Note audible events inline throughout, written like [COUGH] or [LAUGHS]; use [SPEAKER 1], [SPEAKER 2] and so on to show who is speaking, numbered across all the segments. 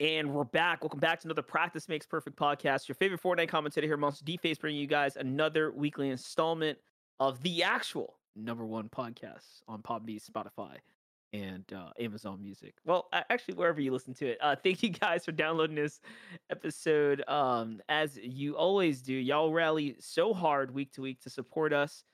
[SPEAKER 1] And we're back. Welcome back to another Practice Makes Perfect podcast. Your favorite Fortnite commentator here, Monster D-Face, bringing you guys another weekly installment of the actual number one podcast on Podbean, Spotify, and uh, Amazon Music. Well, actually, wherever you listen to it. Uh, [LAUGHS] thank you guys for downloading this episode. Um, as you always do, y'all rally so hard week to week to support us.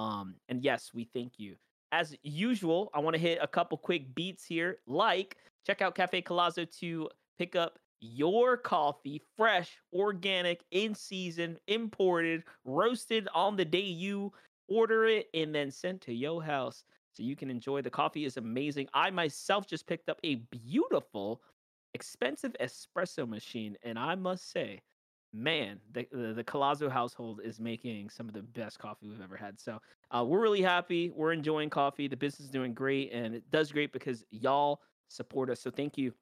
[SPEAKER 1] Um, and yes, we thank you. As usual, I want to hit a couple quick beats here. Like, check out Cafe Collazo to pick up your coffee fresh, organic, in season, imported, roasted on the day you order it, and then sent to your house so you can enjoy. The coffee is amazing. I myself just picked up a beautiful, expensive espresso machine, and I must say, man, the the, the Collazo household is making some of the best coffee we've ever had. So uh, we're really happy. We're enjoying coffee. The business is doing great, and it does great because y'all support us. So thank you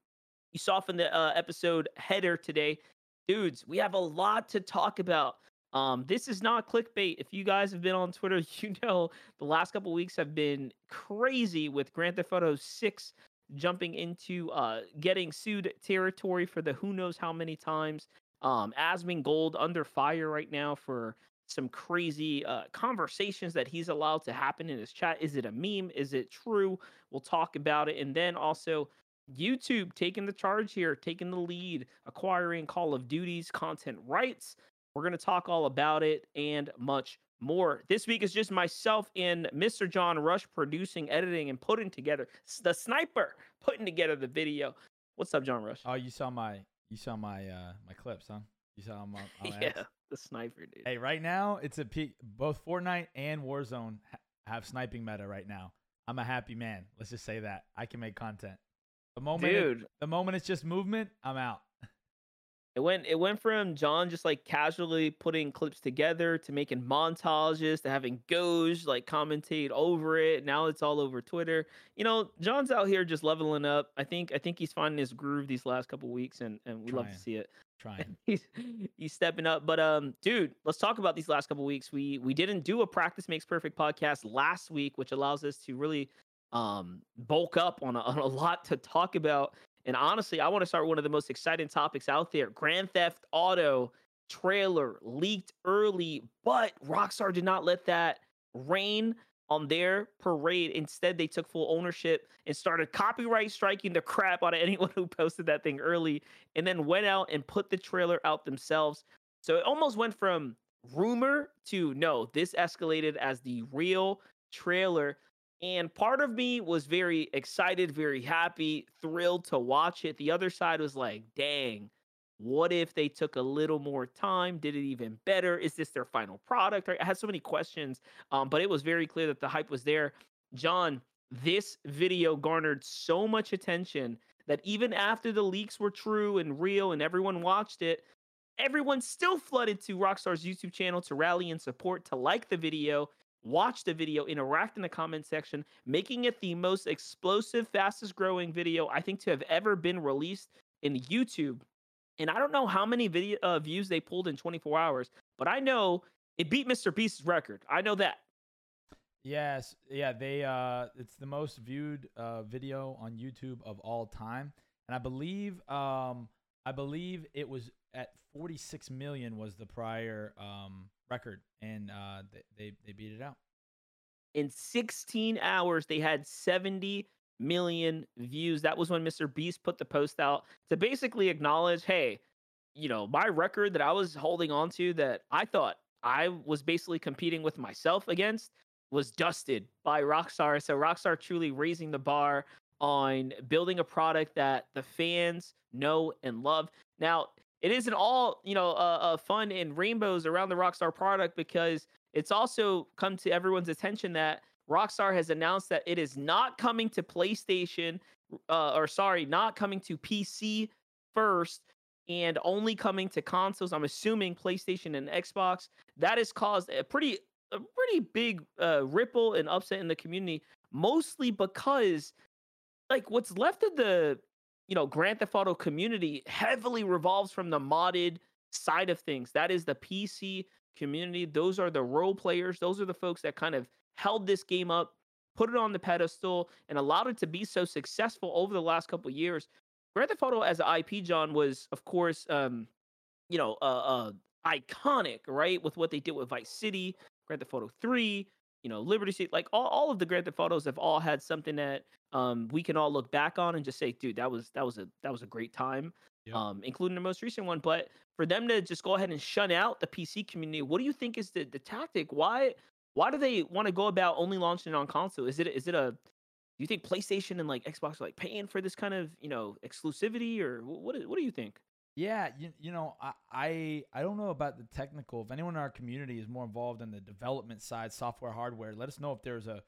[SPEAKER 1] you saw from the uh, episode header today, dudes, we have a lot to talk about. Um, this is not clickbait. If you guys have been on Twitter, [LAUGHS] you know the last couple weeks have been crazy with Grand Theft Auto 6 jumping into uh, getting sued territory for the who knows how many times. Um, Asmongold under fire right now for some crazy uh, conversations that he's allowed to happen in his chat. Is it a meme? Is it true? We'll talk about it. And then also YouTube taking the charge here, taking the lead, acquiring Call of Duty's content rights. We're going to talk all about it and much more. This week is just myself and Mr. John Rush producing, editing, and putting together the sniper [LAUGHS] putting together the video. What's up, John Rush?
[SPEAKER 2] Oh, you saw my you saw my uh my clips, huh? You saw them on, on
[SPEAKER 1] yeah, the sniper, dude.
[SPEAKER 2] Hey, right now it's a peak. Both Fortnite and Warzone ha- have sniping meta right now. I'm a happy man. Let's just say that I can make content. The moment, Dude. It, the moment it's just movement, I'm out.
[SPEAKER 1] It went it went from John just like casually putting clips together to making montages to having Goj like commentate over it. Now it's all over Twitter. You know, John's out here just leveling up. I think I think he's finding his groove these last couple weeks and and we love to see it.
[SPEAKER 2] Trying. [LAUGHS]
[SPEAKER 1] he's he's stepping up. But um dude, let's talk about these last couple weeks. We we didn't do a practice makes perfect podcast last week, which allows us to really um, bulk up on a, [LAUGHS] on a lot to talk about. And honestly, I want to start one of the most exciting topics out there. Grand Theft Auto trailer leaked early, but Rockstar did not let that rain on their parade. Instead, they took full ownership and started copyright striking the crap out of [LAUGHS] anyone who posted that thing early and then went out and put the trailer out themselves. So it almost went from rumor to no, this escalated as the real trailer. And part of me was very excited, very happy, thrilled to watch it. The other side was like, dang, what if they took a little more time? Did it even better? Is this their final product? I had so many questions, um, but it was very clear that the hype was there. John, this video garnered so much attention that even after the leaks were true and real and everyone watched it, everyone still flooded to Rockstar's YouTube channel to rally and support, to like the video, watch the video, interact in the comment section, making it the most explosive, fastest growing video I think to have ever been released in YouTube. And I don't know how many video uh, views they pulled in 24 hours, but I know it beat Mr. Beast's record. I know that.
[SPEAKER 2] Yes, yeah, they uh it's the most viewed uh video on YouTube of all time. And I believe um I believe it was at 46 million was the prior um record, and uh, they they beat it out.
[SPEAKER 1] In 16 hours, they had 70 million views. That was when Mr. Beast put the post out to basically acknowledge, hey, you know, my record that I was holding on to that I thought I was basically competing with myself against was dusted by Rockstar. So Rockstar truly raising the bar on building a product that the fans know and love. Now, it isn't all you know uh, uh, fun and rainbows around the Rockstar product because it's also come to everyone's attention that Rockstar has announced that it is not coming to PlayStation, uh, or sorry, not coming to PC first, and only coming to consoles. I'm assuming PlayStation and Xbox. That has caused a pretty, a pretty big uh, ripple and upset in the community, mostly because, like, what's left of the you know, Grand Theft Auto community heavily revolves from the modded side of things. That is the PC community. Those are the role players. Those are the folks that kind of held this game up, put it on the pedestal, and allowed it to be so successful over the last couple years. Grand Theft Auto as an IP, John, was of course, um, you know, uh, uh, iconic, right? With what they did with Vice City, Grand Theft Auto Three, you know, Liberty City, like all, all of the Grand Theft Autos have all had something that um we can all look back on and just say, dude, that was that was a that was a great time. Um, including the most recent one. But for them to just go ahead and shun out the PC community, what do you think is the, the tactic? Why why do they want to go about only launching it on console? Is it is it a do you think PlayStation and like Xbox are like paying for this kind of you know exclusivity or wh- what what do you think?
[SPEAKER 2] Yeah, you, you know, I, I I don't know about the technical. If anyone in our community is more involved in the development side, software, hardware, let us know if there's a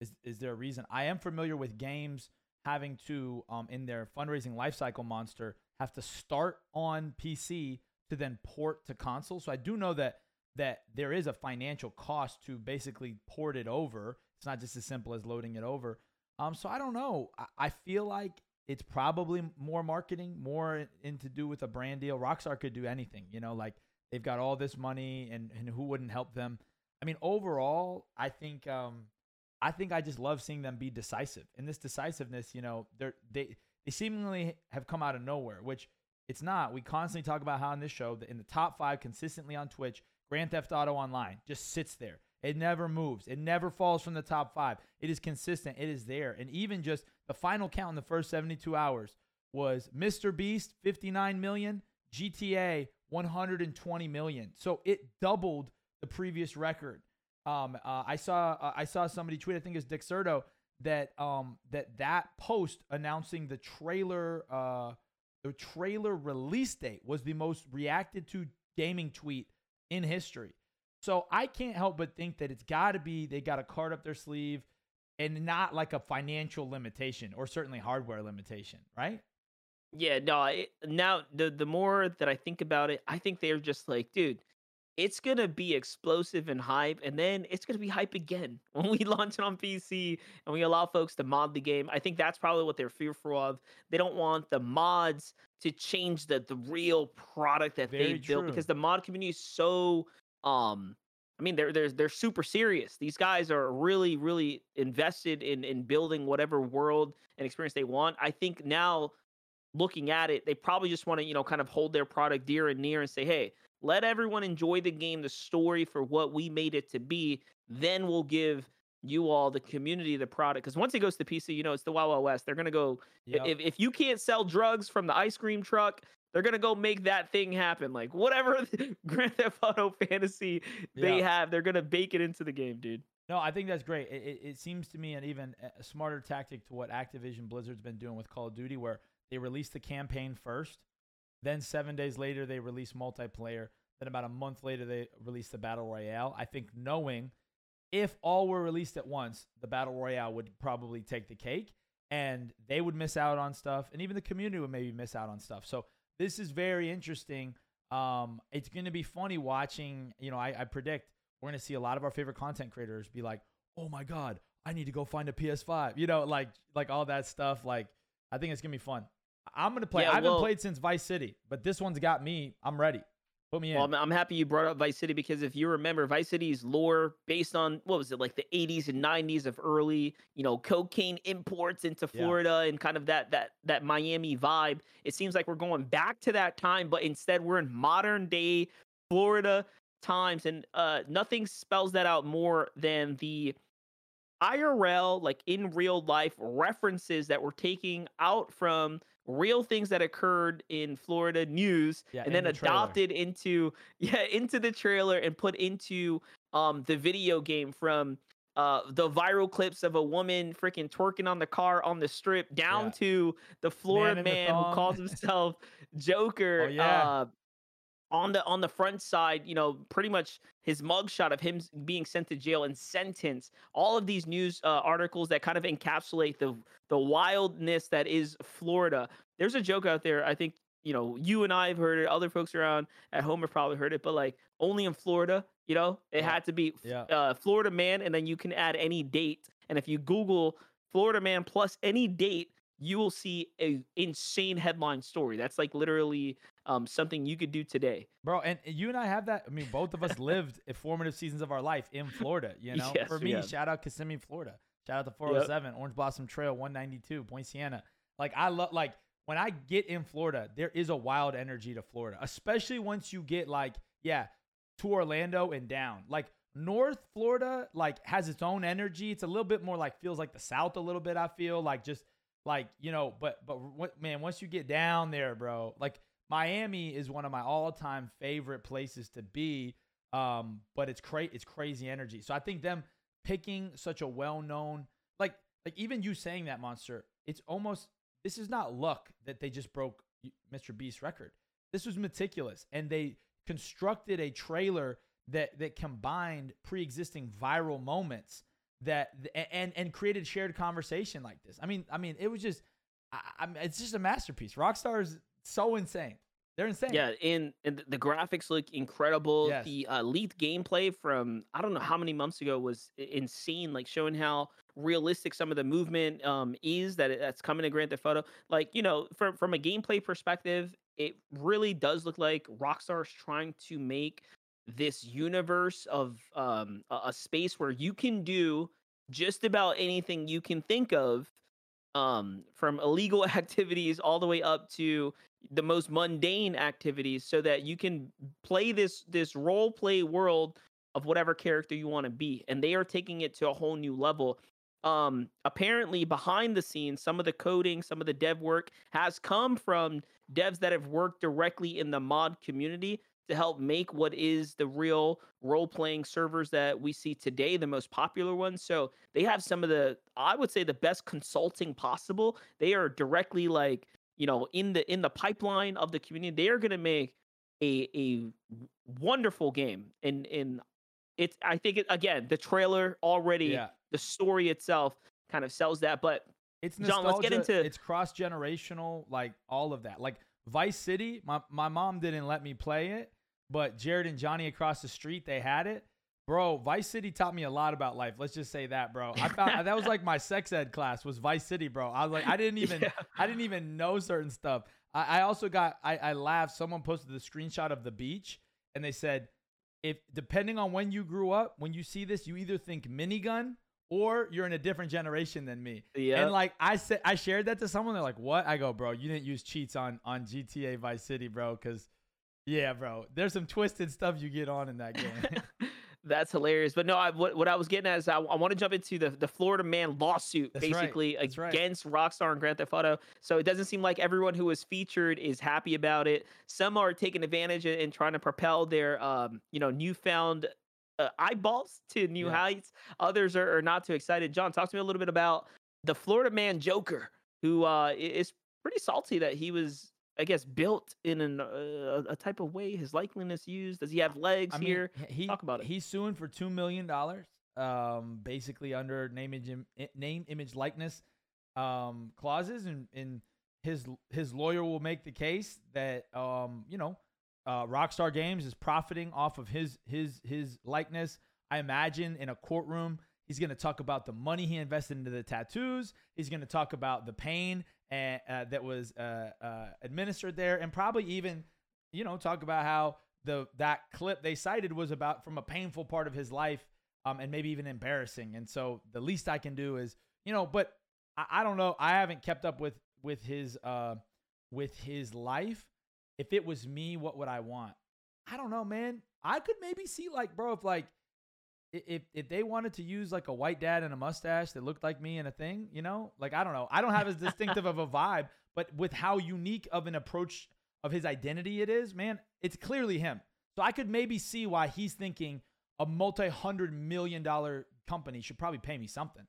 [SPEAKER 2] is is there a reason. I am familiar with games having to um in their fundraising lifecycle monster have to start on PC to then port to console. So I do know that that there is a financial cost to basically port it over. It's not just as simple as loading it over. Um, so I don't know. I, I feel like it's probably more marketing, more in to do with a brand deal. Rockstar could do anything, you know, like they've got all this money and, and who wouldn't help them? I mean, overall, I think um I think I just love seeing them be decisive. And this decisiveness, you know, they're they they seemingly have come out of nowhere, which it's not. We constantly talk about how in this show that in the top five consistently on Twitch, Grand Theft Auto Online just sits there. It never moves. It never falls from the top five. It is consistent. It is there. And even just the final count in the first 72 hours was Mr. Beast, 59 million, GTA, 120 million. So it doubled the previous record. Um, uh, I saw uh, I saw somebody tweet. I think it's Dexerto that um that that post announcing the trailer uh the trailer release date was the most reacted to gaming tweet in history. So I can't help but think that it's got to be they got a card up their sleeve and not like a financial limitation or certainly hardware limitation, right?
[SPEAKER 1] Yeah, no. It, now the the more that I think about it, I think they're just like, dude, it's gonna be explosive and hype, and then it's gonna be hype again [LAUGHS] when we launch it on PC and we allow folks to mod the game. I think that's probably what they're fearful of. They don't want the mods to change the the real product that
[SPEAKER 2] Very
[SPEAKER 1] they built because the mod community is so um I mean they're they're they're super serious. These guys are really really invested in in building whatever world and experience they want. I think now looking at it, they probably just want to, you know, kind of hold their product dear and near and say, hey, let everyone enjoy the game, the story for what we made it to be. Then we'll give you all, the community, the product. Because once it goes to PC, you know, it's the Wild Wild West. They're going to go,
[SPEAKER 2] Yep.
[SPEAKER 1] if, if you can't sell drugs from the ice cream truck, they're going to go make that thing happen. Like whatever [LAUGHS] Grand Theft Auto fantasy they
[SPEAKER 2] Yeah.
[SPEAKER 1] have, they're going to bake it into the game, dude.
[SPEAKER 2] No, I think that's great. It, it, it seems to me an even a smarter tactic to what Activision Blizzard's been doing with Call of Duty, where they release the campaign first, then seven days later they release multiplayer, then about a month later they release the battle royale. I think knowing if all were released at once, the battle royale would probably take the cake, and they would miss out on stuff, and even the community would maybe miss out on stuff. So this is very interesting. Um, it's going to be funny watching. You know, I, I predict we're going to see a lot of our favorite content creators be like, "Oh my god, I need to go find a PS5." You know, like like all that stuff. Like, I think it's gonna be fun. I'm gonna play.
[SPEAKER 1] Yeah,
[SPEAKER 2] I haven't
[SPEAKER 1] well-
[SPEAKER 2] played since Vice City, but this one's got me. I'm ready. Put me in.
[SPEAKER 1] Well, I'm, I'm happy you brought up Vice City because if you remember, Vice City's lore based on what was it like the 80s and 90s of early, you know, cocaine imports into
[SPEAKER 2] Yeah.
[SPEAKER 1] Florida and kind of that that that Miami vibe. It seems like we're going back to that time, but instead we're in modern day Florida times, and uh, nothing spells that out more than the IRL, like in real life references that we're taking out from real things that occurred in Florida news
[SPEAKER 2] Yeah,
[SPEAKER 1] and then
[SPEAKER 2] the trailer.
[SPEAKER 1] adopted into [LAUGHS] yeah into the trailer and put into um the video game from uh the viral clips of a woman freaking twerking on the car on the strip down
[SPEAKER 2] Yeah.
[SPEAKER 1] to the Florida
[SPEAKER 2] the
[SPEAKER 1] man, who calls himself [LAUGHS] Joker
[SPEAKER 2] Oh, yeah.
[SPEAKER 1] uh on the on the front side, you know, pretty much his mugshot of him being sent to jail and sentenced. All of these news uh, articles that kind of encapsulate the the wildness that is Florida. There's a joke out there. I think you know you and I have heard it. Other folks around at home have probably heard it, but like only in Florida. You know, it
[SPEAKER 2] Yeah.
[SPEAKER 1] had to be
[SPEAKER 2] Yeah.
[SPEAKER 1] uh, Florida man, and then you can add any date. And if you Google Florida man plus any date, you will see a insane headline story. That's like literally um, something you could do today.
[SPEAKER 2] Bro, and you and I have that. I mean, both of us lived formative seasons of our life in Florida. You [LAUGHS] know,
[SPEAKER 1] Yes,
[SPEAKER 2] for me,
[SPEAKER 1] have.
[SPEAKER 2] shout out Kissimmee, Florida. Shout out to 407, Orange Blossom Trail, 192, Poinciana. Like I love, like when I get in Florida, there is a wild energy to Florida, especially once you get like, yeah, to Orlando and down. Like North Florida, like has its own energy. It's a little bit more like feels like the South a little bit. I feel like just like you know, but but man, once you get down there, bro, like Miami is one of my all-time favorite places to be. Um, but it's cra- it's crazy energy. So I think them picking such a well-known like like even you saying that monster, it's almost this is not luck that they just broke Mr. Beast's record. This was meticulous, and they constructed a trailer that that combined pre-existing viral moments that and and created shared conversation like this. I mean, I mean, it was just, I, mean, it's just a masterpiece. Rockstar is so insane. They're insane.
[SPEAKER 1] Yeah, and, and the graphics look incredible. Yes. The uh, lead gameplay from I don't know how many months ago was insane. Like showing how realistic some of the movement um, is that it, that's coming to Grand Theft Auto. Like you know, from from a gameplay perspective, it really does look like Rockstar is trying to make this universe of um, a, a space where you can do just about anything you can think of um, from illegal [LAUGHS] activities all the way up to the most mundane activities so that you can play this this role play world of whatever character you want to be and they are taking it to a whole new level um apparently behind the scenes some of the coding some of the dev work has come from devs that have worked directly in the mod community to help make what is the real role playing servers that we see today, the most popular ones. So they have some of the, I would say, the best consulting possible. They are directly like, you know, in the in the pipeline of the community. They are going to make a a wonderful game, and and it's I think it, again the trailer already, yeah. the story itself kind of sells that. But
[SPEAKER 2] it's nostalgia, John, let's get into it's cross generational, like all of that, like. Vice City, my, my mom didn't let me play it, but Jared and Johnny across the street, they had it. Bro, Vice City taught me a lot about life. Let's just say that, bro. I found that was like my [LAUGHS] sex ed class was Vice City, bro. I was like, I didn't [LAUGHS] even, yeah. I didn't even know certain stuff. I, I also got, I, I laughed. Someone posted the screenshot of the beach, and they said, if depending on when you grew up, when you see this, you either think minigun or you're in a different generation than me. Yeah. And like I said, I shared that to someone. They're like, "What?" I go, "Bro, you didn't use cheats on on GTA Vice City, bro, because." Yeah, bro. There's some twisted stuff you get on in that game. [LAUGHS]
[SPEAKER 1] That's hilarious. But no, I, what, what I was getting at is I, I want to jump into the, the Florida man lawsuit, That's basically right. against right. Rockstar and Grand Theft Auto. So it doesn't seem like everyone who was featured is happy about it. Some are taking advantage and trying to propel their, um, you know, newfound uh, eyeballs to new yeah. heights. Others are, are, not too excited. John, talk to me a little bit about the Florida man Joker, who uh, is pretty salty that he was, I guess, built in an, uh, a type of way. His likeliness used. Does he have legs I here? He, talk about it.
[SPEAKER 2] He's suing for two million dollars, um, basically under name image name image likeness um, clauses, and, and his his lawyer will make the case that um, you know uh, Rockstar Games is profiting off of his his his likeness. I imagine in a courtroom, he's going to talk about the money he invested into the tattoos. He's going to talk about the pain and, uh, that was uh, uh, administered there, and probably even, you know, talk about how the that clip they cited was about from a painful part of his life, um, and maybe even embarrassing. And so the least I can do is, you know, but I, I don't know. I haven't kept up with with his uh with his life if it was me, what would I want? I don't know, man. I could maybe see like, bro, if like if if they wanted to use like a white dad and a mustache that looked like me and a thing, you know, like I don't know. I don't have as distinctive of a vibe, but with how unique of an approach of his identity it is, man, it's clearly him. So I could maybe see why he's thinking a multi-hundred million dollar company should probably pay me something.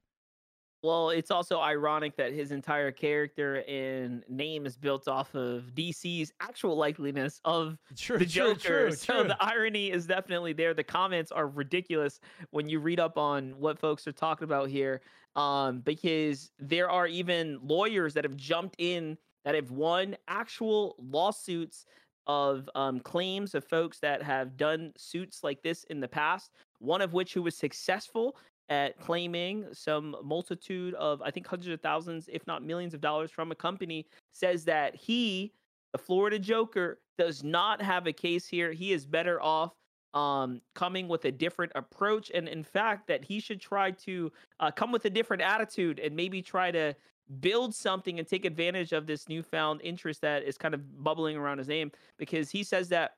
[SPEAKER 1] Well, it's also ironic that his entire character and name is built off of DC's actual likeliness of true, the Joker. True, true, so the irony is definitely there. The comments are ridiculous when you read up on what folks are talking about here, um, because there are even lawyers that have jumped in that have won actual lawsuits of um, claims of folks that have done suits like this in the past. One of which who was successful at claiming some multitude of, I think, hundreds of thousands, if not millions of dollars from a company, says that he, the Florida Joker, does not have a case here. He is better off um, coming with a different approach. And in fact, that he should try to uh, come with a different attitude and maybe try to build something and take advantage of this newfound interest that is kind of bubbling around his name because he says that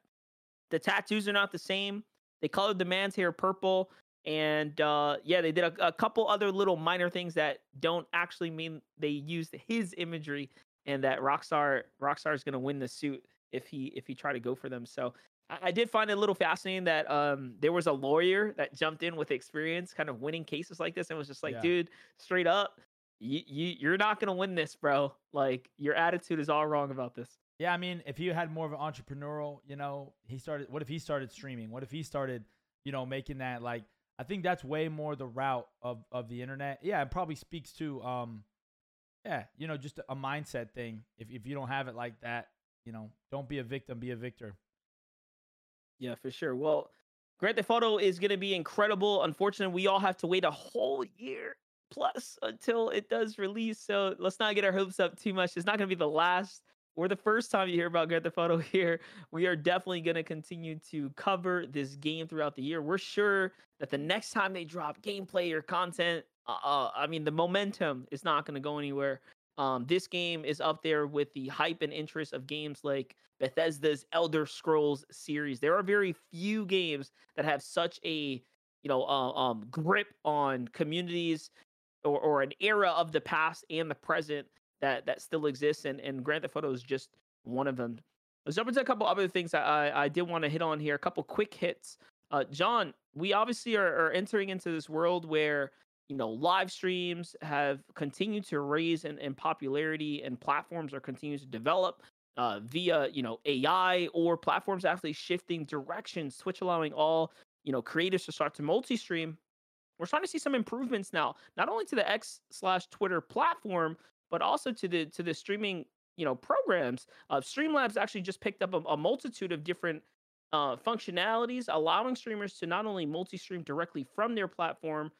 [SPEAKER 1] the tattoos are not the same. They colored the man's hair purple. And uh, yeah, they did a, a couple other little minor things that don't actually mean they used his imagery and that Rockstar Rockstar is going to win the suit if he if he try to go for them. So I, I did find it a little fascinating that um there was a lawyer that jumped in with experience, kind of winning cases like this, and was just like,
[SPEAKER 2] Yeah.
[SPEAKER 1] dude, straight up, you, you you're not gonna win this, bro. Like your attitude is all wrong about this.
[SPEAKER 2] Yeah, I mean, if he had more of an entrepreneurial, you know, he started. What if he started streaming? What if he started, you know, making that like? I think that's way more the route of of the internet. Yeah, it probably speaks to, um, yeah, you know, just a mindset thing. If if you don't have it like that, you know, don't be a victim, be a victor.
[SPEAKER 1] Yeah, for sure. Well, Grand Theft Auto is going to be incredible. Unfortunately, we all have to wait a whole year plus until it does release. So let's not get our hopes up too much. It's not going to be the last or the first time you hear about Grand Theft Auto here. We are definitely going to continue to cover this game throughout the year. We're sure that the next time they drop gameplay or content, uh, uh, I mean, the momentum is not going to go anywhere. Um, this game is up there with the hype and interest of games like Bethesda's Elder Scrolls series. There are very few games that have such a you know uh, um, grip on communities or, or an era of the past and the present that that still exists, and and Grand Theft Auto is just one of them. Let's jump into a couple other things that I, I did want to hit on here. A couple quick hits. Uh, John, we obviously are, are entering into this world where you know live streams have continued to raise in, in popularity and platforms are continuing to develop uh, via you know ai or platforms actually shifting directions twitch allowing all you know creators to start to multi-stream we're starting to see some improvements now not only to the x slash twitter platform but also to the to the streaming you know programs uh, streamlabs actually just picked up a, a multitude of different uh, functionalities allowing streamers to not only multi-stream directly from their platform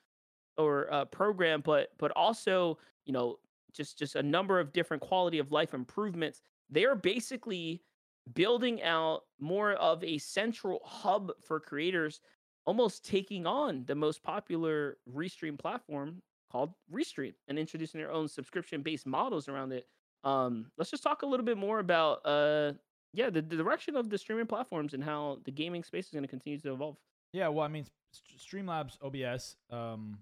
[SPEAKER 1] or uh, program, but but also you know just just a number of different quality of life improvements. They are basically building out more of a central hub for creators, almost taking on the most popular restream platform called Restream and introducing their own subscription based models around it. Um, let's just talk a little bit more about uh yeah the, the direction of the streaming platforms and how the gaming space is going to continue to evolve.
[SPEAKER 2] Yeah, well, I mean, Streamlabs OBS. Um,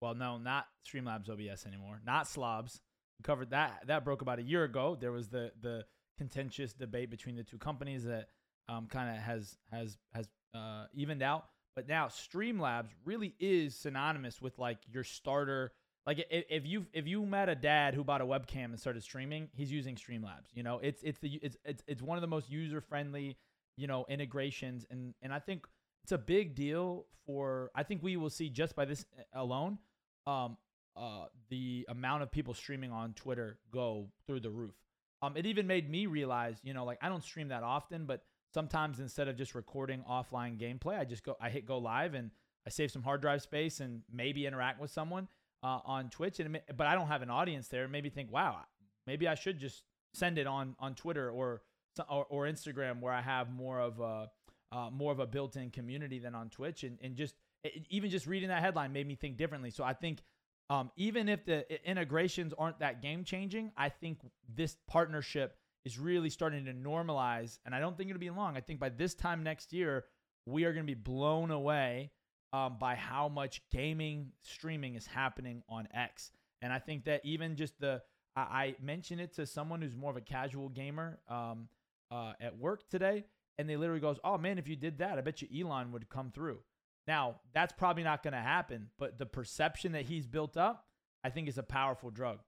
[SPEAKER 2] well, no, not Streamlabs OBS anymore. Not Slobs. We covered that. That broke about a year ago. There was the the contentious debate between the two companies that um, kind of has has has uh, evened out. But now Streamlabs really is synonymous with like your starter. Like if, you if you met a dad who bought a webcam and started streaming, he's using Streamlabs. You know, it's it's the it's it's it's one of the most user friendly you know integrations, and and I think it's a big deal for. I think we will see just by this uh, alone, um, uh, the amount of people streaming on Twitter go through the roof. Um, it even made me realize, you know, like I don't stream that often, but sometimes instead of just recording offline gameplay, I just go, I hit go live and I save some hard drive space and maybe interact with someone uh, on Twitch. And but I don't have an audience there. Maybe think, wow, maybe I should just send it on on Twitter or or, or Instagram where I have more of a uh, more of a built-in community than on Twitch. And and just it, even just reading that headline made me think differently. So I think um, even if the integrations aren't that game changing, I think this partnership is really starting to normalize. And I don't think it'll be long. I think by this time next year, we are going to be blown away um, by how much gaming streaming is happening on X. And I think that even just the, I, I mentioned it to someone who's more of a casual gamer um, uh, at work today. And they literally goes, oh man, if you did that, I bet you Elon would come through. Now, that's probably not going to happen, but the perception that he's built up, I think is a powerful drug.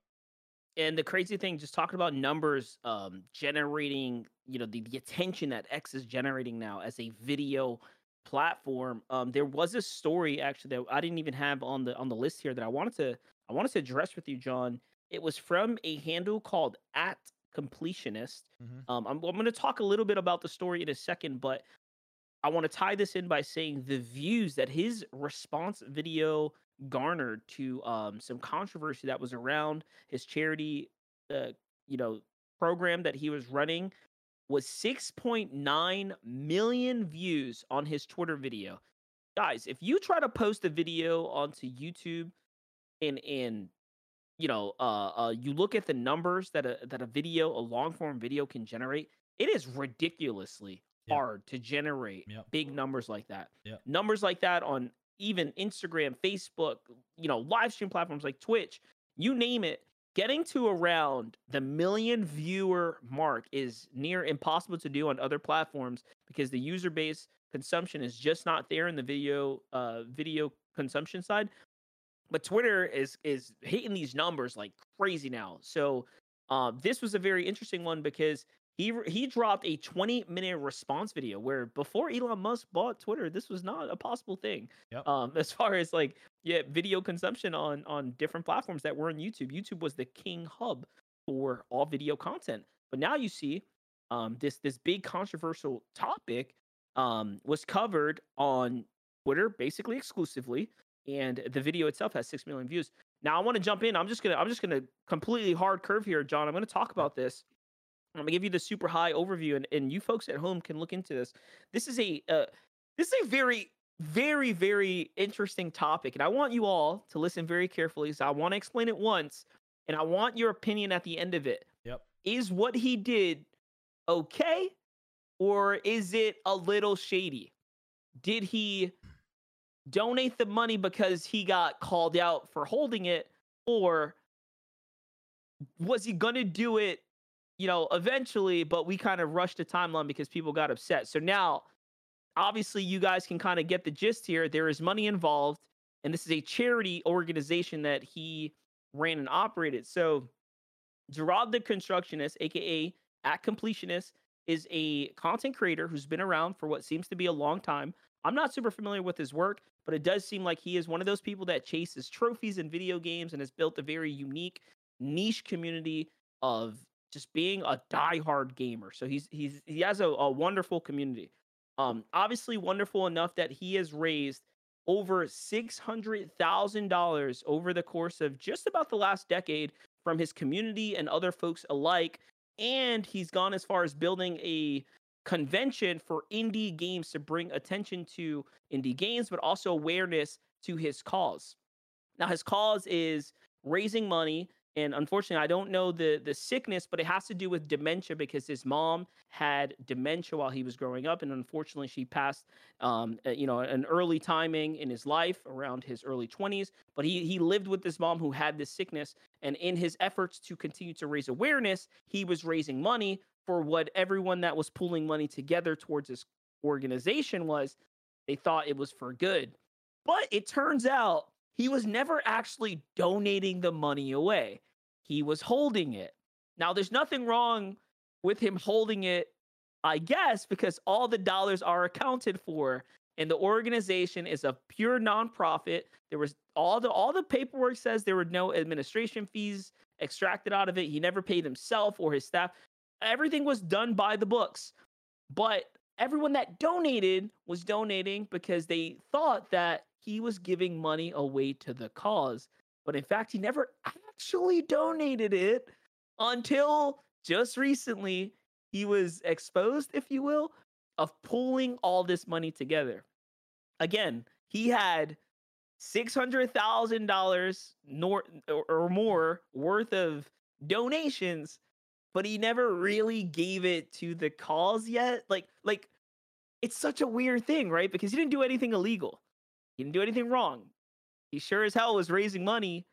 [SPEAKER 1] And the crazy thing just talking about numbers um generating you know the, the attention that x is generating now as a video platform um there was a story actually that i didn't even have on the on the list here that i wanted to i wanted to address with you john it was from a handle called at completionist
[SPEAKER 2] Mhm.
[SPEAKER 1] um i'm, I'm going to talk a little bit about the story in a second but i want to tie this in by saying the views that his response video garnered to um some controversy that was around his charity uh, you know program that he was running was 6.9 million views on his Twitter video. Guys, if you try to post a video onto YouTube and and you know, uh, uh, you look at the numbers that a that a video, a long form video can generate. It is ridiculously
[SPEAKER 2] Yep.
[SPEAKER 1] hard to generate
[SPEAKER 2] Yep.
[SPEAKER 1] big numbers like that.
[SPEAKER 2] Yep.
[SPEAKER 1] Numbers like that on even Instagram, Facebook, you know, live stream platforms like Twitch, you name it. Getting to around the million viewer mark is near impossible to do on other platforms because the user base consumption is just not there in the video uh video consumption side. But Twitter is is hitting these numbers like crazy now. So uh, this was a very interesting one because he he dropped a 20 minute response video where before Elon Musk bought Twitter, this was not a possible thing.
[SPEAKER 2] Yep.
[SPEAKER 1] Um, [LAUGHS] as far as like yeah, video consumption on on different platforms that were on YouTube. YouTube was the king hub for all video content. But now you see um this this big controversial topic um was covered on Twitter basically exclusively and the video itself has 6 million views. Now I want to jump in. I'm just to I'm just going to completely hard curve here, John. I'm going to talk about this. I'm to give you the super high overview and and you folks at home can look into this. This is a uh, this is a very very very interesting topic and I want you all to listen very carefully. So I want to explain it once and I want your opinion at the end of it.
[SPEAKER 2] Yep.
[SPEAKER 1] Is what he did okay or is it a little shady? Did he donate the money because he got called out for holding it or was he to do it you know eventually but we kind of rushed the timeline because people got upset. So now obviously you guys can kind of get the gist here. There is money involved and this is a charity organization that he ran and operated. So Jirard the constructionist aka at completionist is a content creator who's been around for what seems to be a long time. I'm not super familiar with his work but it does seem like he is one of those people that chases trophies in video games and has built a very unique niche community of just being a diehard gamer. So he's he's he has a, a wonderful community. Um, obviously wonderful enough that he has raised over six hundred thousand dollars over the course of just about the last decade from his community and other folks alike. And he's gone as far as building a convention for indie games to bring attention to indie games, but also awareness to his cause. Now, his cause is raising money. And unfortunately, I don't know the the sickness, but it has to do with dementia because his mom had dementia while he was growing up, and unfortunately, she passed, um, you know, an early timing in his life around his early twenties. But he he lived with this mom who had this sickness, and in his efforts to continue to raise awareness, he was raising money for what everyone that was pooling money together towards this organization was. They thought it was for good, but it turns out he was never actually donating the money away. He was holding it. Now, there's nothing wrong with him holding it, I guess, because all the dollars are accounted for. And the organization is a pure nonprofit. There was all the all the paperwork says there were no administration fees extracted out of it. He never paid himself or his staff. Everything was done by the books. But everyone that donated was donating because they thought that he was giving money away to the cause. But in fact, he never actually donated it until just recently he was exposed, if you will, of pulling all this money together. Again, he had $600,000 nor or- or more worth of donations, but he never really gave it to the cause yet. Like like it's such a weird thing, right? Because he didn't do anything illegal. He didn't do anything wrong. He sure as hell was raising money,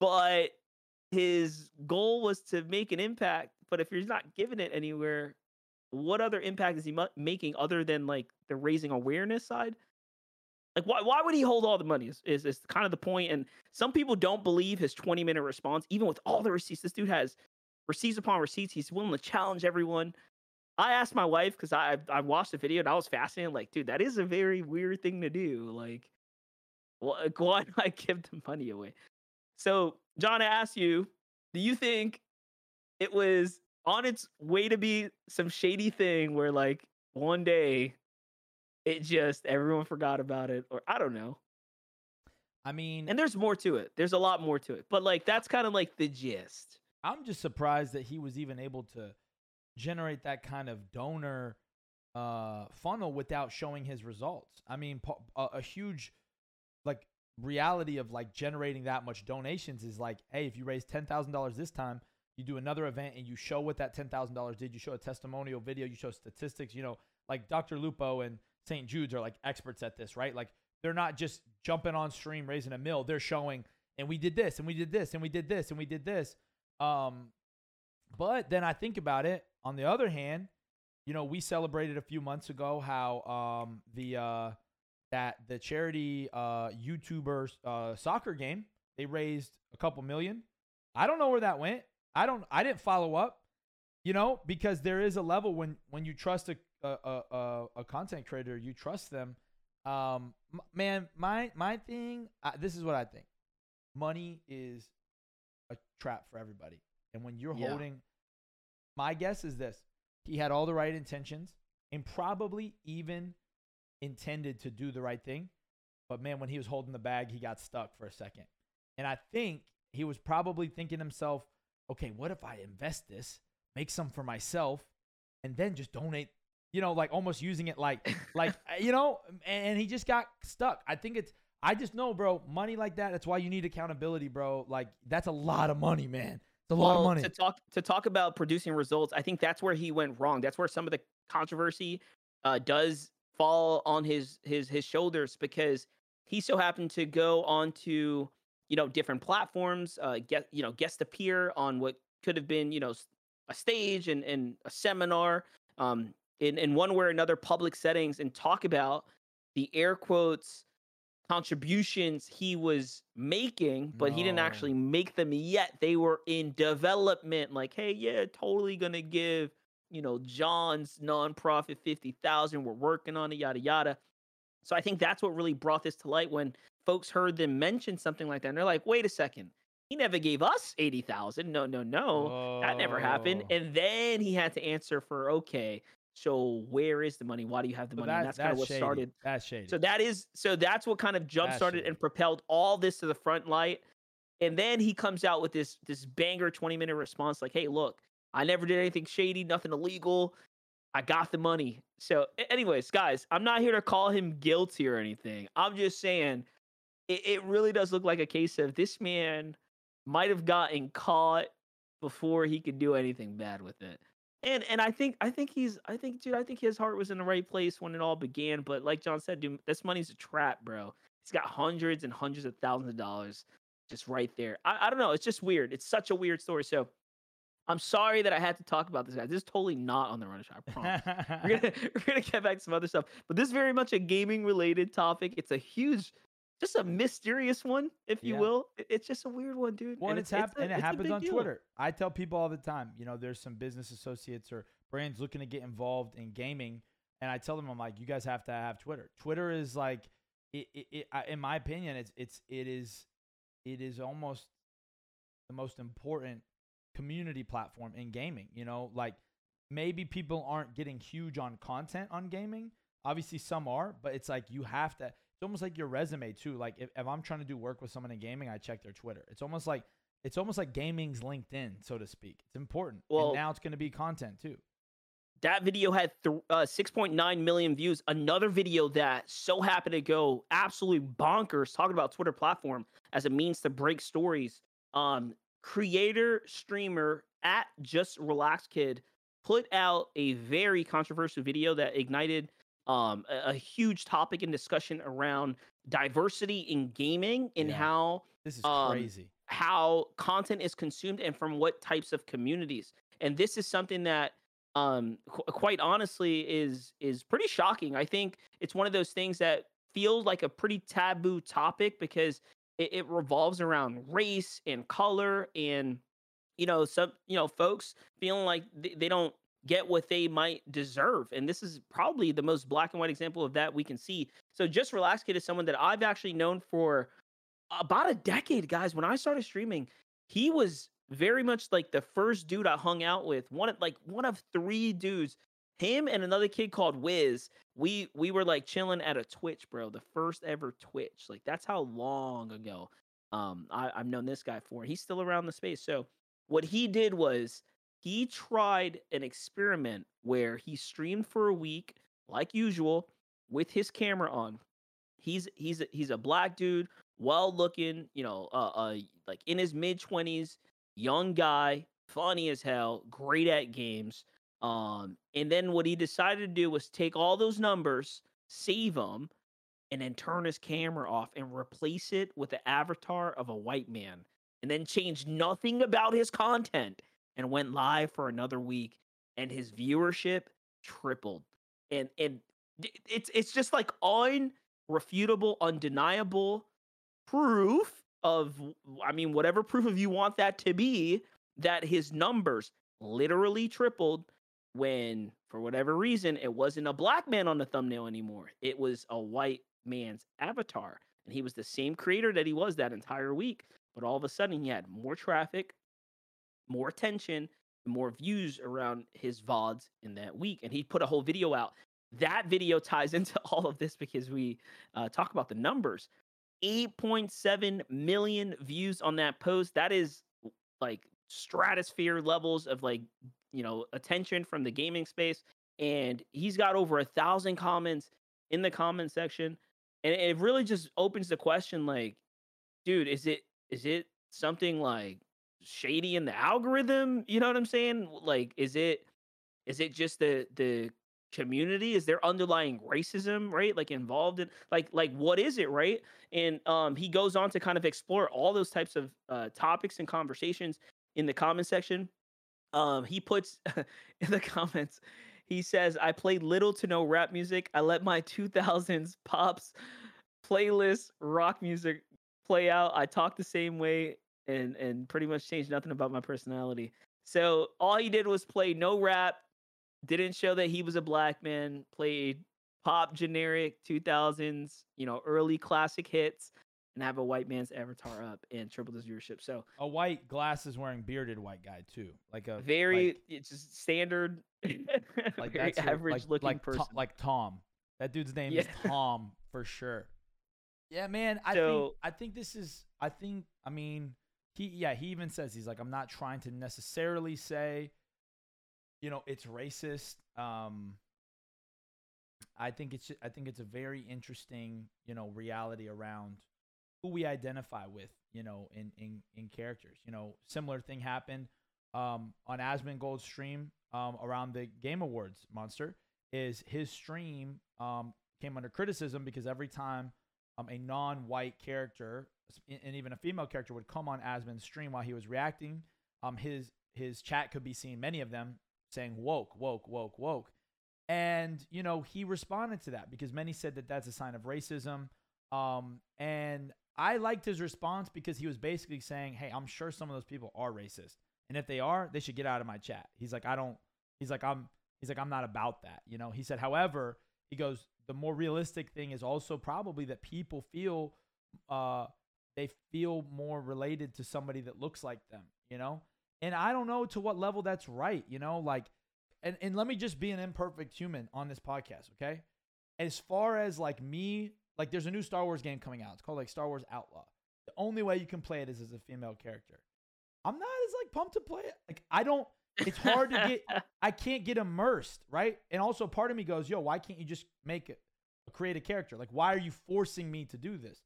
[SPEAKER 1] but his goal was to make an impact. But if you're not giving it anywhere, what other impact is he mu- making other than like the raising awareness side? Like, why, why would he hold all the money? Is, is, is kind of the point. And some people don't believe his 20 minute response, even with all the receipts. This dude has receipts upon receipts. He's willing to challenge everyone. I asked my wife because I I watched the video and I was fascinated. Like, dude, that is a very weird thing to do. Like, wh- [LAUGHS] why do I give the money away? So, John, I asked you, do you think it was on its way to be some shady thing where, like, one day it just everyone forgot about it, or I don't know.
[SPEAKER 2] I mean,
[SPEAKER 1] And there's more to it. There's a lot more to it, but like that's kind of like the gist.
[SPEAKER 2] I'm just surprised that he was even able to generate that kind of donor uh, funnel without showing his results. I mean, a, a huge, like reality of like generating that much donations is like, hey, if you raise ten thousand dollars this time, you do another event and you show what that ten thousand dollars did. You show a testimonial video, you show statistics. You know, like Dr. Lupo and St. Jude's are like experts at this, right? Like they're not just jumping on stream raising a mill. They're showing, and we did this, and we did this, and we did this, and we did this. Um, but then I think about it. On the other hand, you know, we celebrated a few months ago how um the uh that the charity uh YouTuber uh soccer game they raised a couple million. I don't know where that went. I don't. I didn't follow up. You know, because there is a level when when you trust a a a, a content creator, you trust them. Um, man, my my thing. Uh, this is what I think. Money is a trap for everybody, and when you're
[SPEAKER 1] Yeah.
[SPEAKER 2] holding, my guess is this: he had all the right intentions and probably even intended to do the right thing. But man, when he was holding the bag, he got stuck for a second. And I think he was probably thinking to himself, okay, what if I invest this, make some for myself, and then just donate, you know, like almost using it like, [LAUGHS] like, uh, you know, and he just got stuck. I think it's, I just know, bro, money like that, that's why you need accountability, bro. Like, that's a lot of money, man. It's a lot of money.
[SPEAKER 1] To talk to talk about producing results, I think that's where he went wrong. That's where some of the controversy uh, does fall on his his his shoulders because he so happened to go onto you know different platforms, uh, get you know guest appear on what could have been you know a stage and and a seminar um, in in one way or another public settings and talk about the air quotes contributions he was making, but he didn't actually make them yet. They were in development. Like, hey, yeah, totally gonna give, you know, John's nonprofit fifty thousand. We're working on it, yada yada. So I think that's what really brought this to light when folks heard them mention something like that. And they're like, wait a second, he never gave us eighty thousand. No, no, no. That never happened.
[SPEAKER 2] Oh.
[SPEAKER 1] And then he had to answer for, okay, so where is the money? Why do you have the
[SPEAKER 2] So
[SPEAKER 1] money? and that's, kind of what
[SPEAKER 2] shady.
[SPEAKER 1] started
[SPEAKER 2] That's shady.
[SPEAKER 1] so that is so that's what kind of jump
[SPEAKER 2] That's
[SPEAKER 1] started
[SPEAKER 2] shady.
[SPEAKER 1] and propelled all this to the front light. And then he comes out with this this banger 20 minute response like, "Hey, look, I never did anything shady, nothing illegal. I got the money." So anyways, guys, I'm not here to call him guilty or anything. I'm just saying it, it really does look like a case of this man might have gotten caught before he could do anything bad with it. And and I think I think he's I think dude I think his heart was in the right place when it all began. But like John said, dude, this money's a trap, bro. He's got hundreds and hundreds of thousands of dollars just right there. I, I don't know. It's just weird. It's such a weird story. So I'm sorry that I had to talk about this guy. This is totally not on the run shot. I promise. we're gonna [LAUGHS] we're gonna get back to some other stuff, but this is very much a gaming related topic. It's a huge, just a mysterious one, if you
[SPEAKER 2] Yeah.
[SPEAKER 1] will. It's just a weird one, dude.
[SPEAKER 2] Well, and it's, hap-
[SPEAKER 1] a-
[SPEAKER 2] and it
[SPEAKER 1] it's
[SPEAKER 2] happens on
[SPEAKER 1] deal.
[SPEAKER 2] Twitter. I tell people all the time, you know, there's some business associates or brands looking to get involved in gaming, and I tell them, I'm like, you guys have to have Twitter. Twitter is like, it, it, it I, in my opinion, it's it's it is, it is almost the most important community platform in gaming. You know, like maybe people aren't getting huge on content on gaming. Obviously, some are, but it's like you have to. It's almost like your resume too. Like if, if I'm trying to do work with someone in gaming, I check their Twitter. It's almost like it's almost like gaming's LinkedIn, so to speak. It's important.
[SPEAKER 1] Well-
[SPEAKER 2] and now it's going to be content too.
[SPEAKER 1] That video had th- uh, 6.9 million views. Another video that so happened to go absolutely bonkers, talking about Twitter platform as a means to break stories. Um, creator streamer at Just Relax Kid put out a very controversial video that ignited um, a, a huge topic and discussion around diversity in gaming and
[SPEAKER 2] Yeah.
[SPEAKER 1] how
[SPEAKER 2] This is
[SPEAKER 1] Um,
[SPEAKER 2] crazy.
[SPEAKER 1] how content is consumed and from what types of communities. And this is something that um qu- quite honestly is is pretty shocking. I think it's one of those things that feels like a pretty taboo topic because it, it revolves around race and color and you know some you know folks feeling like they, they don't get what they might deserve and this is probably the most black and white example of that we can see so just relax kid is someone that i've actually known for about a decade, guys. When I started streaming, he was very much like the first dude I hung out with. One of like one of three dudes. Him and another kid called Wiz. We we were like chilling at a Twitch, bro. The first ever Twitch. Like that's how long ago um I, I've known this guy for. He's still around the space. So what he did was he tried an experiment where he streamed for a week, like usual, with his camera on. He's he's a, he's a black dude well looking, you know, uh, uh like in his mid 20s, young guy, funny as hell, great at games. Um, and then what he decided to do was take all those numbers, save them, and then turn his camera off and replace it with the avatar of a white man, and then change nothing about his content and went live for another week, and his viewership tripled. And and it's it's just like unrefutable, undeniable proof of I mean whatever proof of you want that to be that his numbers literally tripled when for whatever reason it wasn't a black man on the thumbnail anymore it was a white man's avatar and he was the same creator that he was that entire week but all of a sudden he had more traffic more attention more views around his vods in that week and he put a whole video out. That video ties [LAUGHS] into all of this because we uh, talk about the numbers. 8.7 million views on that post. That is like stratosphere levels of like you know attention from the gaming space and he's got over a thousand comments in the comment section and it really just opens the question like dude is it is it something like shady in the algorithm you know what i'm saying? Like is it is it just the the community? Is there underlying racism right? Like involved in like like what is it right? And um he goes on to kind of explore all those types of uh topics and conversations in the comment section. Um, he puts [LAUGHS] in the comments, he says, I play little to no rap music. I let my 2000s pops playlist rock music play out. I talk the same way and and pretty much change nothing about my personality. So all he did was play no rap, didn't show that he was a black man, played pop generic 2000s, you know, early classic hits and have a white man's avatar up and triple his viewership. So
[SPEAKER 2] a white glasses wearing bearded white guy too, like a
[SPEAKER 1] very like, it's just standard, [LAUGHS] like very average
[SPEAKER 2] like,
[SPEAKER 1] looking
[SPEAKER 2] like
[SPEAKER 1] person,
[SPEAKER 2] like Tom. That dude's name yeah. is [LAUGHS] Tom for sure. Yeah, man. I so, think I think this is. I think. I mean, he. Yeah, he even says he's like, I'm not trying to necessarily say, you know, it's racist. Um, I think it's. I think it's a very interesting, you know, reality around who we identify with, you know, in in in characters. You know, similar thing happened um, on Asmongold's stream um, around the Game Awards. Monster is his stream um, came under criticism because every time um, a non-white character and even a female character would come on Asmon's stream while he was reacting, um, his his chat could be seen many of them saying woke, woke, woke, woke. And, you know, he responded to that because many said that that's a sign of racism. Um, and I liked his response because he was basically saying, "Hey, I'm sure some of those people are racist, and if they are, they should get out of my chat." He's like, "I don't." He's like, "I'm." He's like, "I'm not about that." You know. He said, however, he goes, the more realistic thing is also probably that people feel, uh, they feel more related to somebody that looks like them. You know. And I don't know to what level that's right. You know, like, and and let me just be an imperfect human on this podcast, okay? As far as like me like there's a new Star Wars game coming out. It's called like Star Wars Outlaw. The only way you can play it is as a female character. I'm not as like pumped to play it. Like I don't it's hard to get [LAUGHS] I can't get immersed, right? And also part of me goes, "Yo, why can't you just make it create a character? Like why are you forcing me to do this?"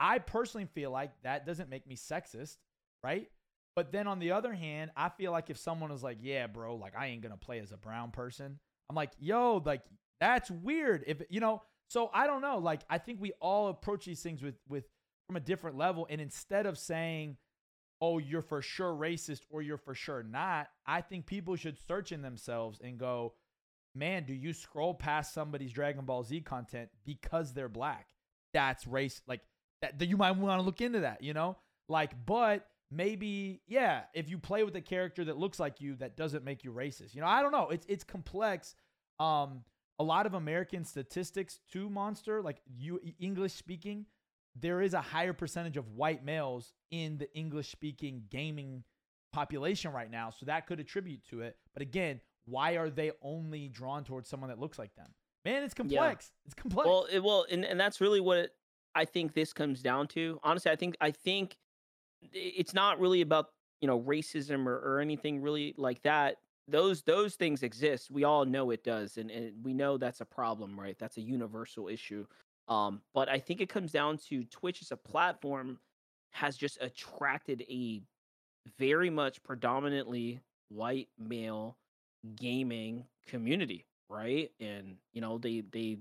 [SPEAKER 2] I personally feel like that doesn't make me sexist, right? But then on the other hand, I feel like if someone is like, "Yeah, bro, like I ain't to play as a brown person." I'm like, "Yo, like that's weird." If you know, so I don't know. Like I think we all approach these things with with from a different level, and instead of saying, "Oh, you're for sure racist" or "You're for sure not," I think people should search in themselves and go, "Man, do you scroll past somebody's Dragon Ball Z content because they're black? That's race. Like that. You might want to look into that. You know, like, but." maybe yeah if you play with a character that looks like you that doesn't make you racist you know i don't know it's it's complex um a lot of American statistics to Monster, like you English speaking, there is a higher percentage of white males in the English speaking gaming population right now. So that could attribute to it. But again, why are they only drawn towards someone that looks like them? Man, it's complex. Yeah. It's complex.
[SPEAKER 1] Well, it, well, and, and that's really what it, I think this comes down to. Honestly, I think I think it's not really about you know racism or, or anything really like that those those things exist. We all know it does, and, and we know that's a problem, right? That's a universal issue. Um, but I think it comes down to Twitch as a platform has just attracted a very much predominantly white male gaming community, right? And you know, they they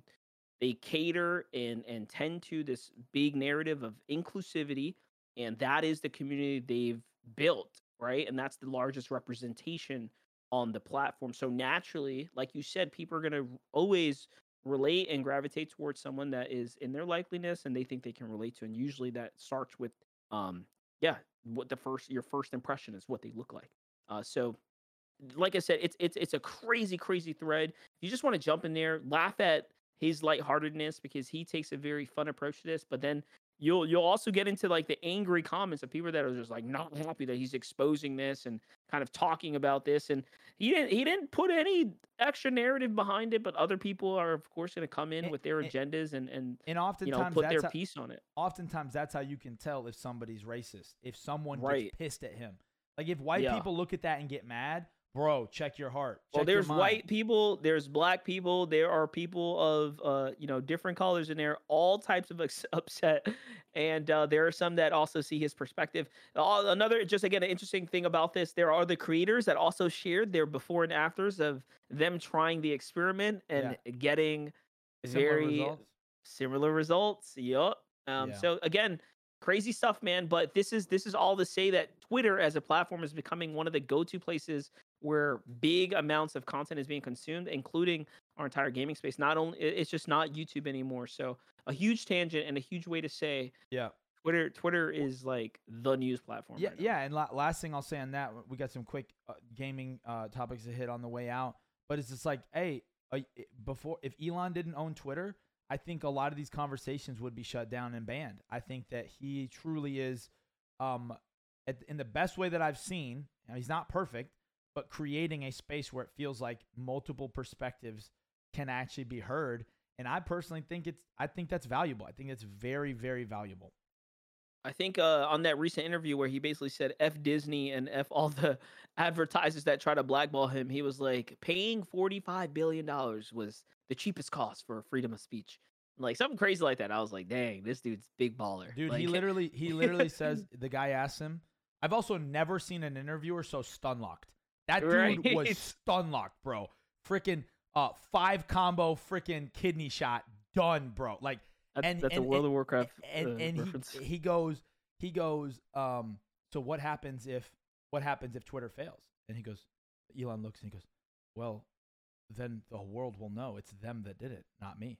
[SPEAKER 1] they cater and and tend to this big narrative of inclusivity and that is the community they've built, right? And that's the largest representation on the platform. So naturally, like you said, people are going to always relate and gravitate towards someone that is in their likeliness and they think they can relate to and usually that starts with um yeah what the first your first impression is what they look like. Uh so like i said it's it's it's a crazy crazy thread. You just want to jump in there laugh at his lightheartedness because he takes a very fun approach to this but then you'll you'll also get into like the angry comments of people that are just like not happy that he's exposing this and kind of talking about this and he didn't he didn't put any extra narrative behind it but other people are of course going to come in
[SPEAKER 2] And-
[SPEAKER 1] with their
[SPEAKER 2] and-
[SPEAKER 1] agendas and and
[SPEAKER 2] And oftentimes
[SPEAKER 1] you know put
[SPEAKER 2] that's
[SPEAKER 1] their
[SPEAKER 2] how,
[SPEAKER 1] piece on it
[SPEAKER 2] oftentimes that's how you can tell if somebody's racist. If someone
[SPEAKER 1] Right.
[SPEAKER 2] gets pissed at him. Like if white
[SPEAKER 1] Yeah.
[SPEAKER 2] people look at that and get mad, bro, check your heart.
[SPEAKER 1] well
[SPEAKER 2] check your
[SPEAKER 1] there's white people there's black people there are people of uh you know different colors in there all types of [LAUGHS] upset and uh there are some that also see his perspective All another just again an interesting thing about this there are the creators that also shared their before and afters of them trying the experiment and getting
[SPEAKER 2] Similar
[SPEAKER 1] very
[SPEAKER 2] results.
[SPEAKER 1] similar results yup um
[SPEAKER 2] Yeah.
[SPEAKER 1] so again crazy stuff man but this is this is all to say that twitter as a platform is becoming one of the go-to places where big amounts of content is being consumed including our entire gaming space not only it's just not youtube anymore so a huge tangent and a huge way to say
[SPEAKER 2] Yeah.
[SPEAKER 1] twitter twitter is like the news platform
[SPEAKER 2] Yeah,
[SPEAKER 1] right
[SPEAKER 2] yeah. And la- last thing I'll say on that, we got some quick uh, gaming uh, topics to hit on the way out. But it's just like, hey, uh, before if Elon didn't own Twitter, I think a lot of these conversations would be shut down and banned. I think that he truly is, um, at, in the best way that I've seen. Now, he's not perfect, but creating a space where it feels like multiple perspectives can actually be heard. And I personally think it's, I think that's valuable. I think it's very, very valuable.
[SPEAKER 1] I think uh, on that recent interview where he basically said F Disney and F all the [LAUGHS] advertisers that try to blackball him, he was like, paying $45 billion was the cheapest cost for freedom of speech. Like something crazy like that. I was like, dang, this dude's big baller.
[SPEAKER 2] Dude,
[SPEAKER 1] like,
[SPEAKER 2] he literally he literally [LAUGHS] says the guy asks him. I've also never seen an interviewer so stun locked. That dude was
[SPEAKER 1] Right. [LAUGHS]
[SPEAKER 2] stun locked, bro. Freaking uh five combo freaking kidney shot done, bro. Like
[SPEAKER 1] that's,
[SPEAKER 2] and-
[SPEAKER 1] that's
[SPEAKER 2] and-
[SPEAKER 1] a World of Warcraft
[SPEAKER 2] and
[SPEAKER 1] uh,
[SPEAKER 2] and
[SPEAKER 1] reference.
[SPEAKER 2] he he goes he goes um so what happens if what happens if Twitter fails? And he goes Elon looks and he goes, "Well, then the world will know it's them that did it, not me."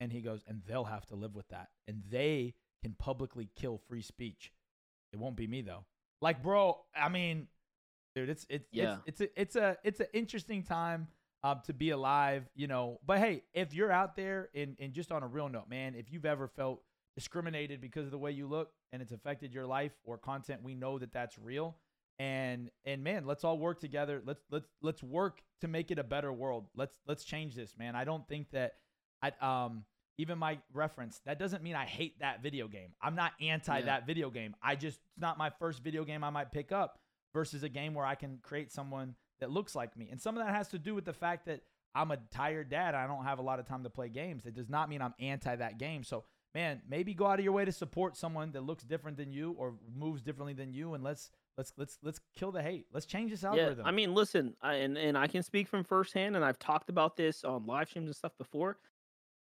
[SPEAKER 2] And he goes, "And they'll have to live with that. And they can publicly kill free speech. It won't be me though." Like, bro, I mean, dude, it's it's
[SPEAKER 1] Yeah.
[SPEAKER 2] it's, it's a it's a it's an interesting time um, to be alive, you know. But hey, if you're out there and, and just on a real note, man, if you've ever felt discriminated because of the way you look and it's affected your life or content, we know that that's real. And and man, let's all work together. Let's let's let's work to make it a better world. Let's let's change this, man. I don't think that I um even my reference that doesn't mean I hate that video game. I'm not anti
[SPEAKER 1] Yeah.
[SPEAKER 2] that video game. I just it's not my first video game I might pick up versus a game where I can create someone that looks like me. And some of that has to do with the fact that I'm a tired dad. I don't have a lot of time to play games. It does not mean I'm anti that game. So, man, maybe go out of your way to support someone that looks different than you or moves differently than you and let's let's let's let's kill the hate. Let's change this algorithm. Yeah.
[SPEAKER 1] I mean, listen, I, and and I can speak from firsthand, and I've talked about this on live streams and stuff before.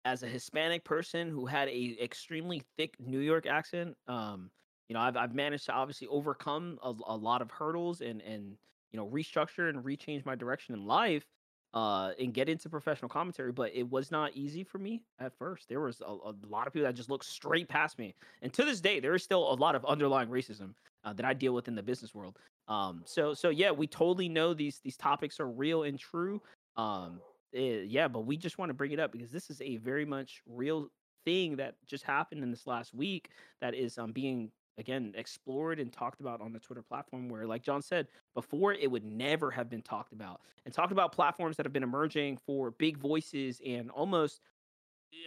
[SPEAKER 1] As a Hispanic person who had a extremely thick New York accent, um, you know, I've I've managed to obviously overcome a, a lot of hurdles and and you know restructure and rechange my direction in life, uh, and get into professional commentary. But it was not easy for me at first. There was a, a lot of people that just looked straight past me, and to this day, there is still a lot of underlying racism uh, that I deal with in the business world. Um, so so yeah, we totally know these these topics are real and true. Um, eh, yeah, but we just want to bring it up because this is a very much real thing that just happened in this last week that is um being again explored and talked about on the Twitter platform where like John said before it would never have been talked about and talked about platforms that have been emerging for big voices and almost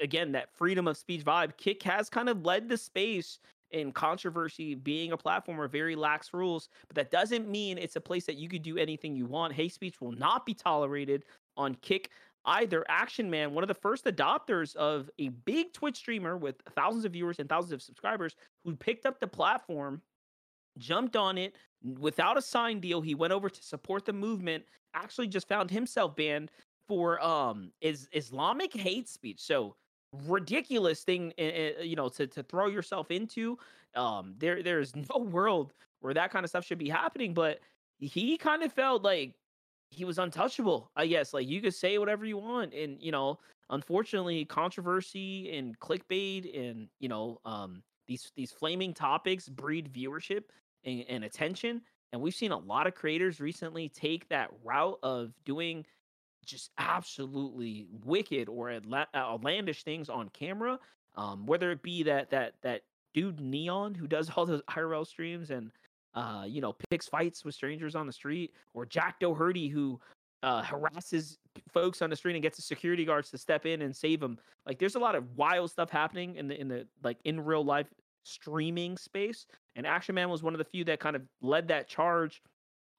[SPEAKER 1] again that freedom of speech vibe kick has kind of led the space in controversy being a platform where very lax rules, but that doesn't mean it's a place that you could do anything you want. Hate speech will not be tolerated on Kick. Either. Action Man, one of the first adopters of a big Twitch streamer with thousands of viewers and thousands of subscribers, who picked up the platform, jumped on it without a signed deal. He went over to support the movement. Actually, just found himself banned for um is Islamic hate speech. So ridiculous thing, you know, to to throw yourself into. Um, there there's [LAUGHS] no world where that kind of stuff should be happening, but he kind of felt like he was untouchable. I guess like you could say whatever you want, and you know, unfortunately, controversy and clickbait and you know, um, these these flaming topics breed viewership and, and attention. And we've seen a lot of creators recently take that route of doing just absolutely wicked or outlandish things on camera. Um, whether it be that that that dude Neon who does [LAUGHS] all those IRL streams and uh, you know, picks fights with strangers on the street, or Jack Doherty who uh, harasses folks on the street and gets the security guards to step in and save them. Like, there's a lot of wild stuff happening in the in the like in real life streaming space, and Action Man was one of the few that kind of led that charge.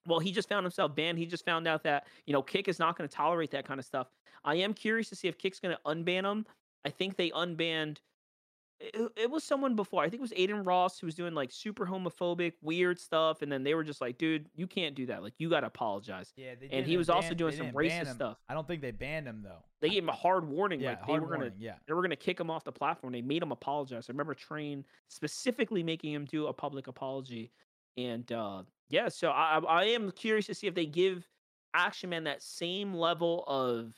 [SPEAKER 1] Well, he just found himself banned. He just found out that you know Kick is not going to tolerate that kind of stuff. I am curious to see if Kick's going to unban him. I think they unbanned it, it was someone before. I think it was Adin Ross who was doing like super homophobic, weird stuff, and then they were just like, "Dude, you can't do that. Like, you got to apologize."
[SPEAKER 2] Yeah, they
[SPEAKER 1] and he was
[SPEAKER 2] ban,
[SPEAKER 1] also doing some racist stuff.
[SPEAKER 2] I don't think they banned him though.
[SPEAKER 1] They gave him a hard warning.
[SPEAKER 2] Yeah,
[SPEAKER 1] like
[SPEAKER 2] they
[SPEAKER 1] were
[SPEAKER 2] warning,
[SPEAKER 1] gonna,
[SPEAKER 2] yeah,
[SPEAKER 1] they were gonna kick him off the platform. They made him apologize. I remember Train specifically making him do a public apology, and uh yeah, so I I am curious to see if they give Action Man that same level of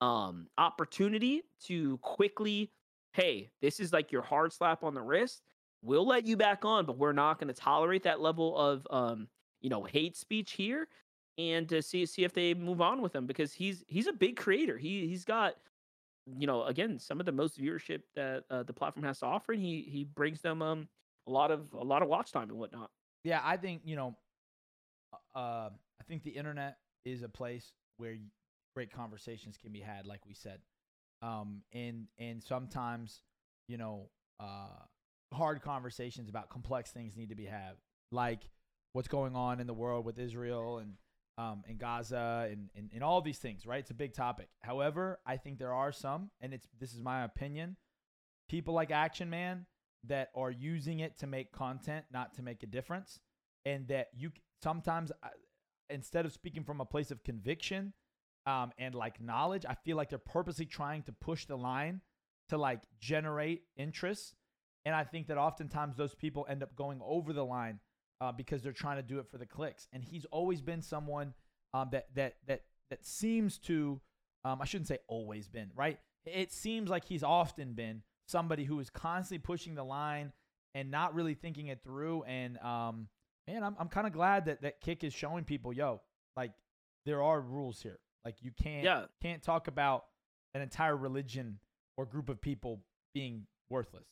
[SPEAKER 1] um opportunity to quickly hey, this is like your hard slap on the wrist. We'll let you back on, but we're not going to tolerate that level of um, you know, hate speech here and to see see if they move on with him because he's he's a big creator. He he's got you know, again, some of the most viewership that uh, the platform has to offer and he he brings them um a lot of a lot of watch time and whatnot.
[SPEAKER 2] Yeah, I think, you know, uh, uh I think the internet is a place where great conversations can be had like we said um, and and sometimes you know uh, hard conversations about complex things need to be had, like what's going on in the world with Israel and um, and Gaza and, and and all these things. Right, it's a big topic. However, I think there are some, and it's this is my opinion, people like Action Man that are using it to make content, not to make a difference, and that you sometimes uh, instead of speaking from a place of conviction um, and like knowledge. I feel like they're purposely trying to push the line to like generate interest. And I think that oftentimes those people end up going over the line uh, because they're trying to do it for the clicks. And he's always been someone um, that that that that seems to um, I shouldn't say always been right. It seems like he's often been somebody who is constantly pushing the line and not really thinking it through. And um, man, I'm I'm kind of glad that that Kick is showing people, yo, like there are rules here. Like you can't
[SPEAKER 1] yeah.
[SPEAKER 2] can't talk about an entire religion or group of people being worthless.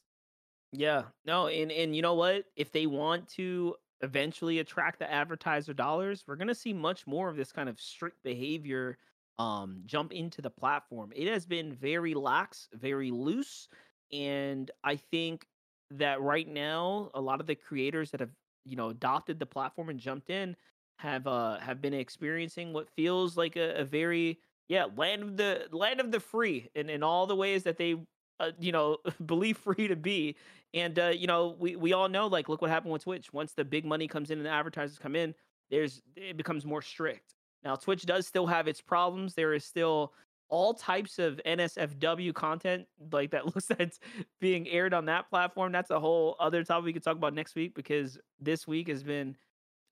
[SPEAKER 1] Yeah. No, and and you know what? If they want to eventually attract the advertiser dollars, we're going to see much more of this kind of strict behavior um jump into the platform. It has been very lax, very loose, and I think that right now a lot of the creators that have, you know, adopted the platform and jumped in have uh have been experiencing what feels like a, a very yeah land of the land of the free in in all the ways that they uh, you know [LAUGHS] believe free to be. And uh you know we we all know like look what happened with twitch. Once the big money comes in and the advertisers come in there's it becomes more strict. Now twitch does still have its problems. There is still all types of nsfw content like that [LAUGHS] looks it's being aired on that platform. That's a whole other topic we could talk about next week because this week has been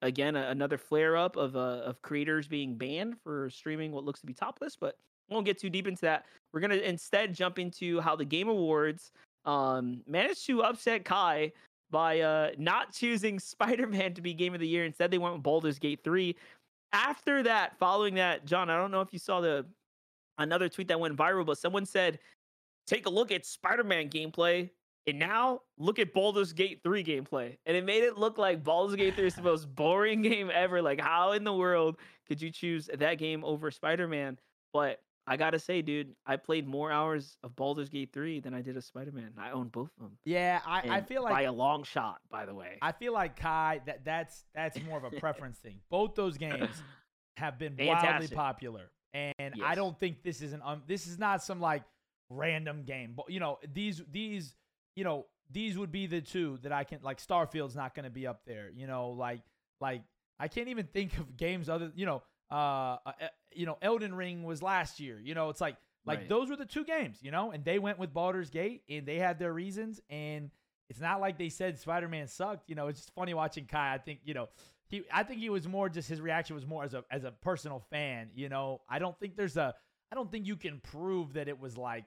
[SPEAKER 1] again another flare up of uh, of creators being banned for streaming what looks to be topless but won't get too deep into that. We're gonna instead jump into how the game awards um managed to upset kai by uh not choosing [LAUGHS] spider-man to be game of the year. Instead they went with Baldur's Gate 3 after that following that john i don't know if you saw the another tweet that went viral but someone said take a look at spider-man gameplay and now look at Baldur's Gate 3 gameplay. And it made it look like Baldur's Gate 3 is the [LAUGHS] most boring game ever. Like, how in the world could you choose that game over Spider-Man? But I gotta say, dude, I played more hours of Baldur's Gate 3 than I did of Spider-Man. I own both of them.
[SPEAKER 2] Yeah, I, I feel like
[SPEAKER 1] by a long shot, by the way.
[SPEAKER 2] I feel like Kai that that's that's more of a [LAUGHS] preference thing. Both those games [LAUGHS] have been Fantastic. wildly popular. And I don't think this is an um, this is not some like random game. But you know, these these you know, these would be the two that I can like Starfield's not going to be up there, you know, like like I can't even think of games other, you know, uh, uh you know, Elden Ring was last year. You know, it's like like
[SPEAKER 1] Right.
[SPEAKER 2] those were the two games, you know, and they went with Baldur's Gate and they had their reasons and it's not like they said Spider-Man sucked, you know, it's just funny watching Kai. I think, you know, he I think he was more just his reaction was more as a as a personal fan, you know. I don't think there's a I don't think you can prove that it was like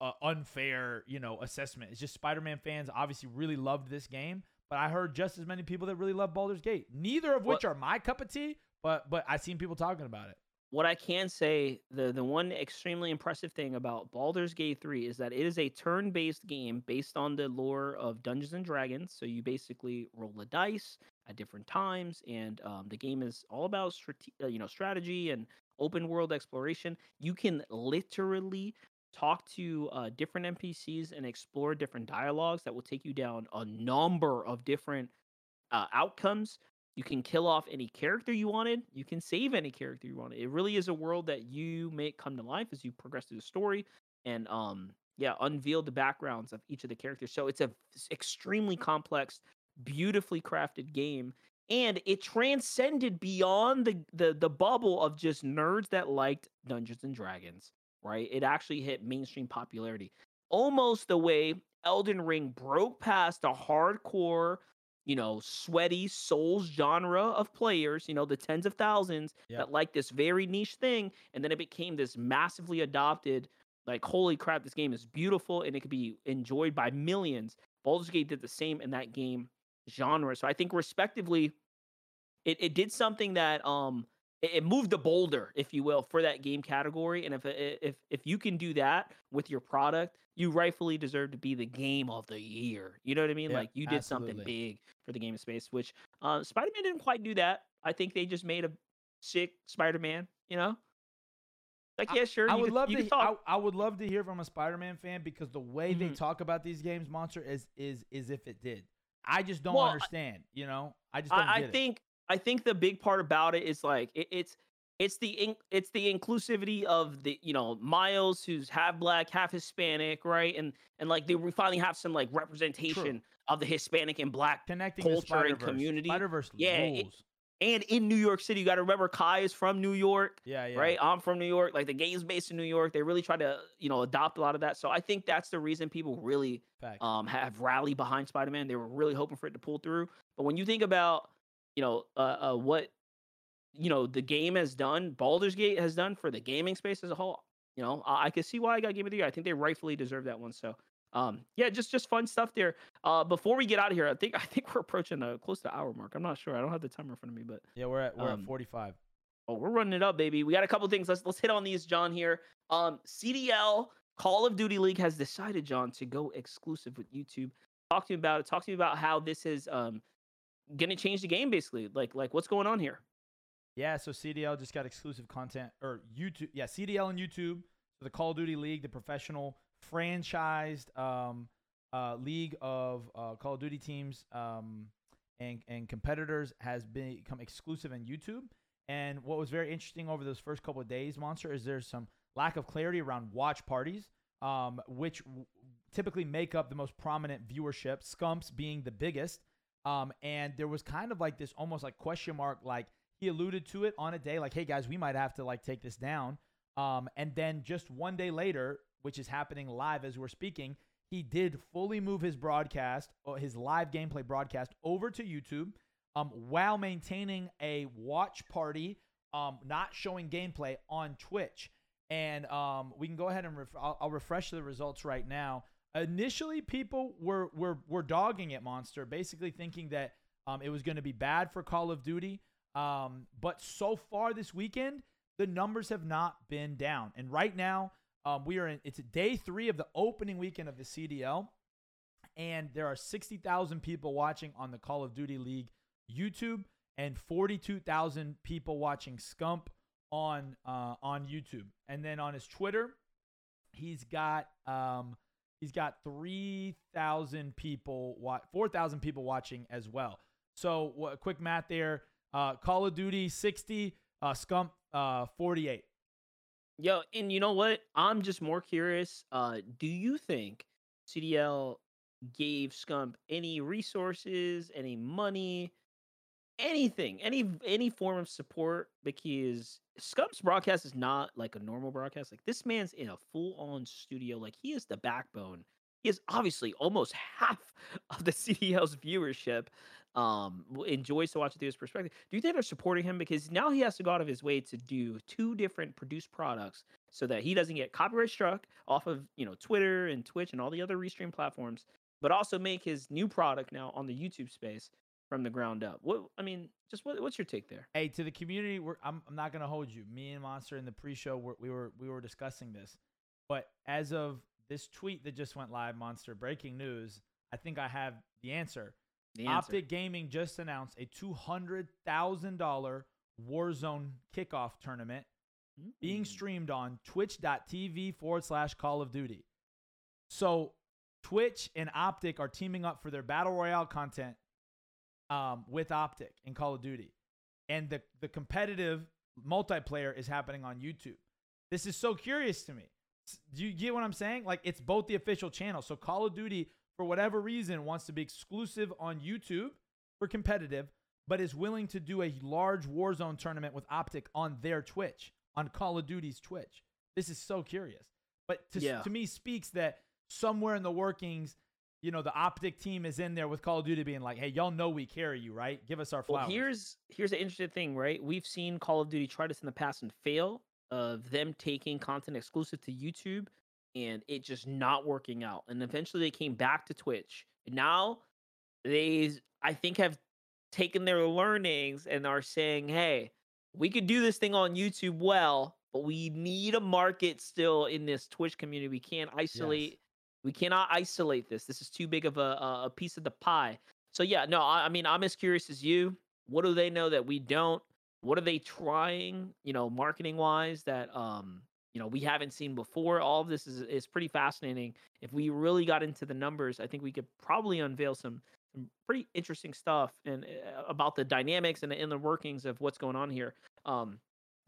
[SPEAKER 2] a unfair, you know, assessment. It's just Spider-Man fans obviously really loved this game, but I heard just as many people that really love Baldur's Gate. Neither of which
[SPEAKER 1] Well-
[SPEAKER 2] are my cup of tea, but but I've seen people talking about it.
[SPEAKER 1] what I can say, the the one extremely impressive thing about Baldur's Gate 3 is that it is a turn-based game based on the lore of Dungeons and Dragons. So you basically roll a dice at different times, and um, the game is all about strate- uh, you know strategy and open world exploration. You can literally talk to uh, different NPCs and explore different dialogues that will take you down a number of different uh, outcomes you can kill off any character you wanted. You can save any character you wanted. It really is a world that you make come to life as you progress through the story, and um, yeah, unveil the backgrounds of each of the characters. So it's a extremely complex, beautifully crafted game, and it transcended beyond the the the bubble of just nerds that liked Dungeons and Dragons. Right? It actually hit mainstream popularity, almost the way Elden Ring broke past a hardcore you know, sweaty souls genre of players, you know, the tens of thousands
[SPEAKER 2] Yep.
[SPEAKER 1] that like this very niche thing. And then it became this massively adopted, like, holy crap, this game is beautiful and it could be enjoyed by millions. Baldur's Gate did the same in that game genre. So I think respectively, it, it did something that um it, moved the boulder, if you will, for that game category. And if if if you can do that with your product, you rightfully deserve to be the game of the year. You know what I mean?
[SPEAKER 2] Yeah,
[SPEAKER 1] like you did something big for the game of space, which uh, Spider Man didn't quite do that. I think they just made a sick Spider Man. You know, like yeah, sure.
[SPEAKER 2] I
[SPEAKER 1] you
[SPEAKER 2] would
[SPEAKER 1] could-
[SPEAKER 2] love to.
[SPEAKER 1] talk.
[SPEAKER 2] I, I would love to hear from a Spider-Man fan because the way they
[SPEAKER 1] Mhm.
[SPEAKER 2] talk about these games, Monster, is is is if it did. I just don't
[SPEAKER 1] Well, I-
[SPEAKER 2] understand. You know, I just don't
[SPEAKER 1] I, I think I think the big part about it is like it, it's it's the in, it's the inclusivity of the you know Miles who's half black, half Hispanic, right? And and like they we finally have some like representation of the Hispanic and black.
[SPEAKER 2] connecting
[SPEAKER 1] culture and community.
[SPEAKER 2] Spider-Verse
[SPEAKER 1] Yeah, it- And in New York City, you got to remember Kai is from New York.
[SPEAKER 2] yeah, yeah.
[SPEAKER 1] right? I'm from New York. Like the game's based in New York. They really try to, you know, adopt a lot of that. So I think that's the reason people really
[SPEAKER 2] Facts.
[SPEAKER 1] um have rallied behind Spider-Man. They were really hoping for it to pull through. But when you think about, you know, uh, uh what you know the game has done, Baldur's Gate has done for the gaming space as a whole, you know, I, I can see why I got Game of the Year. I think they rightfully deserve that one. So um yeah, just just fun stuff there. Uh before we get out of here, I think [LAUGHS] I think we're approaching a close to hour mark. I'm not sure. I don't have the timer in front of me, but
[SPEAKER 2] yeah, we're at we're
[SPEAKER 1] um,
[SPEAKER 2] at 45.
[SPEAKER 1] Oh, we're running it up, baby. We got a couple things. Let's let's hit on these, John. Here, um, CDL Call of Duty League has decided, John, to go exclusive with YouTube. Talk to me about it. Talk to me about how this is um gonna change the game, basically. Like like what's going on here?
[SPEAKER 2] Yeah, so CDL just got exclusive content or YouTube. Yeah, CDL and YouTube. So the Call of Duty League, the professional franchised um, uh, league of uh, Call of Duty teams um, and and competitors, has become exclusive on YouTube. And what was very interesting over those first couple of days, Monster, is there's some lack of clarity around watch parties, um, which w- typically make up the most prominent viewership. Scumps being the biggest. Um, and there was kind of like this almost like question mark, like he alluded to it on a day, like, hey guys, we might have to like take this down. Um, and then just one day later, which is happening live as we're speaking, he did fully move his broadcast, or his live gameplay broadcast, over to YouTube, um, while maintaining a watch party, um, not showing gameplay on Twitch. And um, we can go ahead and ref- I'll, I'll refresh the results right now. Initially, people were were were dogging it, Monster, basically thinking that um, it was going to be bad for Call of Duty. Um, but so far this weekend, the numbers have not been down. And right now, um, we are in it's day three of the opening weekend of the CDL, and there are sixty thousand people watching on the Call of Duty League YouTube and forty-two thousand people watching Scump on uh, on YouTube. And then on his Twitter, he's got um, he's got three thousand people, wa- four thousand people watching as well. So wha- quick math there. Uh, Call of Duty 60, uh, Scump uh, 48.
[SPEAKER 1] Yo, and you know what? I'm just more curious. Uh, do you think CDL gave Scump any resources, any money, anything, any any form of support? Because Scump's broadcast is not like a normal broadcast. Like this man's in a full on studio. Like he is the backbone. He is obviously almost [LAUGHS] half of the CDL's viewership um enjoys to watch it through his perspective. Do you think they're supporting him because now he has to go out of his way to do two different produced products so that he doesn't get copyright struck off of you know Twitter and Twitch and all the other restream platforms, but also make his new product now on the YouTube space from the ground up. What I mean, just what, what's your take there?
[SPEAKER 2] Hey, to the community, we're, I'm, I'm not gonna hold you. Me and Monster in the pre-show, we're, we were we were discussing this, but as of this tweet that just went live, Monster breaking news. I think I have the answer.
[SPEAKER 1] The answer.
[SPEAKER 2] Optic Gaming just announced a two hundred thousand dollar Warzone kickoff tournament being
[SPEAKER 1] Mm.
[SPEAKER 2] streamed on twitch.tv forward slash Call of Duty. So Twitch and Optic are teaming up for their battle royale content um, with Optic in Call of Duty, and the the competitive multiplayer is happening on YouTube. This is so curious to me. Do you get what I'm saying? Like it's both the official channel. So Call of Duty, for whatever reason, wants to be exclusive on YouTube for competitive, but is willing to do a large Warzone tournament with Optic on their Twitch, on Call of Duty's Twitch. This is so curious. But to,
[SPEAKER 1] Yeah.
[SPEAKER 2] to me speaks that somewhere in the workings, you know, the Optic team is in there with Call of Duty being like, hey, y'all know we carry you, right? Give us our flowers.
[SPEAKER 1] Well, here's here's an interesting thing, right? We've seen Call of Duty try this in the past and fail of them taking content exclusive to YouTube and it just not working out. And eventually they came back to Twitch. And now they I think have taken their learnings and are saying, "Hey, we could do this thing on YouTube well, but we need a market still in this Twitch community. We can't isolate we cannot isolate this. This is too big of a a piece of the pie." So yeah, no, I, I mean, I'm as curious as you. What do they know that we don't? What are they trying, you know, marketing wise that um, you know, we haven't seen before? All of this is is pretty fascinating. If we really got into the numbers, I think we could probably unveil some some pretty interesting stuff and uh, about the dynamics and the inner workings of what's going on here. Um,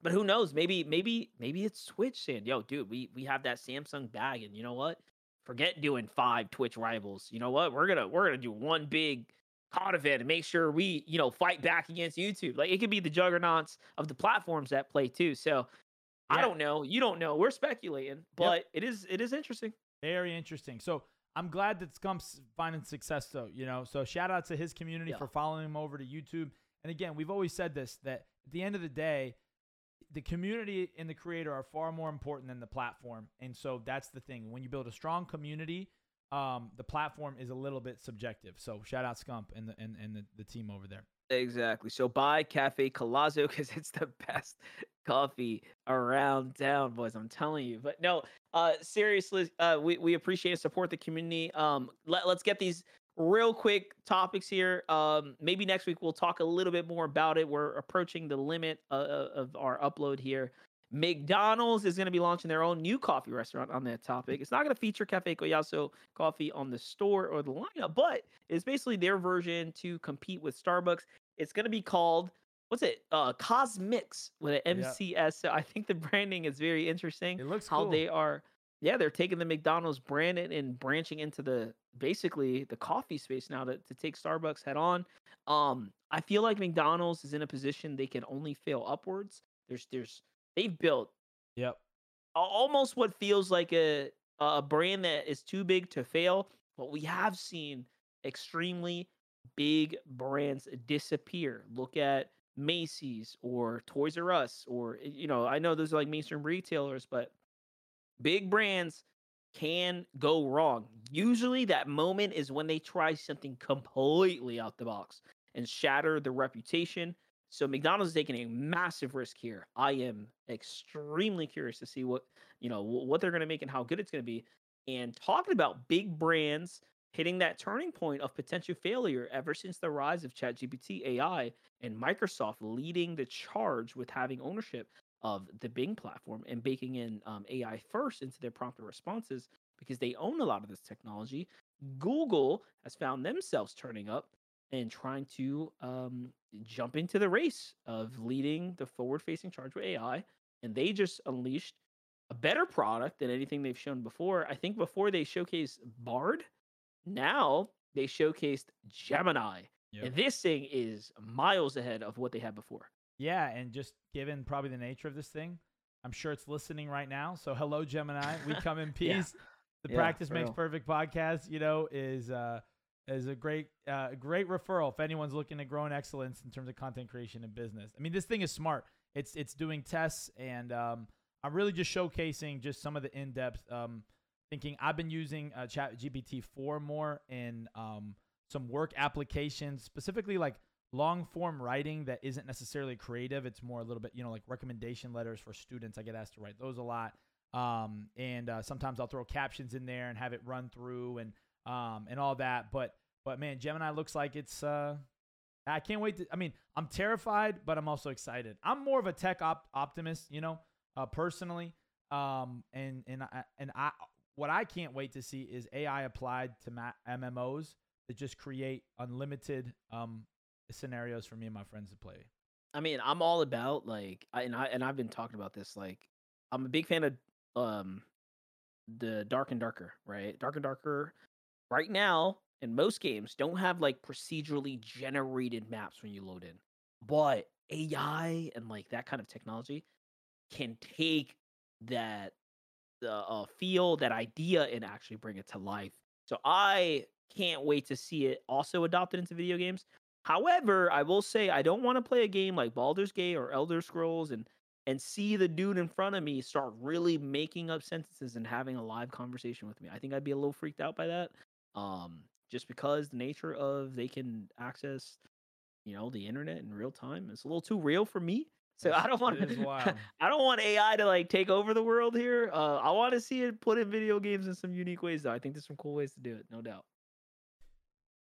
[SPEAKER 1] but who knows? Maybe, maybe, maybe it's Twitch saying, "Yo, dude, we we have that Samsung bag, and you know what? Forget doing five Twitch rivals. You know what? We're gonna we're gonna do one big COD event and make sure we you know fight back against YouTube. Like it could be the juggernauts of the platforms that play too. So I don't know. You don't know. We're speculating, but it is it is interesting.
[SPEAKER 2] Very interesting. So I'm glad that Scump's finding success though, you know. So shout out to his community
[SPEAKER 1] Yeah.
[SPEAKER 2] for following him over to YouTube. And again, we've always said this that at the end of the day, the community and the creator are far more important than the platform. And so that's the thing. When you build a strong community, um, the platform is a little bit subjective. So shout out Scump and the and, and the, the team over there.
[SPEAKER 1] Exactly. So buy Cafe Collazo [LAUGHS] because it's the best coffee around town, boys. I'm telling you. But no, uh, seriously, uh, we we appreciate and support the community. Um, let let's get these real quick topics here. Um, maybe next week we'll talk a little bit more about it. We're approaching the limit uh, uh, of our upload here. McDonald's is going to be launching their own new coffee restaurant on that topic. It's not going to feature Cafe Collazo coffee on the store or the lineup, but it's basically their version to compete with Starbucks. It's going to be called what's it? Uh, CosMc's with an
[SPEAKER 2] Yeah.
[SPEAKER 1] MCS. So I think the branding is very interesting.
[SPEAKER 2] It looks
[SPEAKER 1] how
[SPEAKER 2] cool.
[SPEAKER 1] they are. Yeah, they're taking the McDonald's brand and- branching into the basically the coffee space now to, to take Starbucks head on. Um, I feel like McDonald's is in a position they can only fail upwards. There's there's they've built
[SPEAKER 2] Yep.
[SPEAKER 1] almost what feels like a a brand that is too big to fail. But we have seen extremely big brands disappear. Look at Macy's or Toys R Us, or you know, I know those are like mainstream retailers, but big brands can go wrong. Usually, that moment is when they try something completely out the box and shatter the reputation. So McDonald's is taking a massive risk here. I am extremely curious to see what you know what they're going to make and how good it's going to be. And talking about big brands hitting that turning point of potential failure ever since the rise of ChatGPT AI and Microsoft leading the charge with having ownership of the Bing platform and baking in um, AI first into their prompt responses because they own a lot of this technology. Google has found themselves turning up and trying to um, jump into the race of leading the forward facing charge with AI. And they just unleashed a better product than anything they've shown before. I think before they showcased Bard, now they showcased Gemini.
[SPEAKER 2] Yep.
[SPEAKER 1] And this thing is miles ahead of what they had before.
[SPEAKER 2] Yeah, and just given probably the nature of this thing, I'm sure it's listening right now. So hello, Gemini. We [LAUGHS] come in
[SPEAKER 1] Yeah.
[SPEAKER 2] peace. The
[SPEAKER 1] Yeah,
[SPEAKER 2] practice makes
[SPEAKER 1] real.
[SPEAKER 2] perfect podcast. You know is uh, is a great uh, great referral if anyone's looking to grow in excellence in terms of content creation and business. I mean, this thing is smart. It's it's doing tests, and um, I'm really just showcasing just some of the in depth um, thinking. I've been using uh, Chat GPT four more in um, some work applications, specifically like long form writing that isn't necessarily creative. It's more a little bit, you know, like recommendation letters for students. I get asked to write those a lot. Um, and uh, sometimes I'll throw captions in there and have it run through and um, and all that. But but man, Gemini looks like it's. Uh, I can't wait to. I mean, I'm terrified, but I'm also excited. I'm more of a tech op- optimist, you know, uh, personally. Um, and and I, and I what I can't wait to see is AI applied to MMOs that just create unlimited um scenarios for me and my friends to play.
[SPEAKER 1] I mean, I'm all about like, I, and I and I've been talking about this. Like, I'm a big fan of um the Dark and Darker, right? Dark and Darker. Right now, in most games, don't have like procedurally generated maps when you load in, but AI and like that kind of technology can take that the uh, feel, that idea, and actually bring it to life. So I can't wait to see it also adopted into video games. However, I will say I don't want to play a game like Baldur's Gate or Elder Scrolls and and see the dude in front of me start really making up sentences and having a live conversation with me. I think I'd be a little freaked out by that. Um, just because the nature of they can access, you know, the internet in real time. It's a little too real for me. So I don't want. [LAUGHS] I don't want AI to like take over the world here. Uh, I want to see it put in video games in some unique ways, though. I think there's some cool ways to do it, no doubt.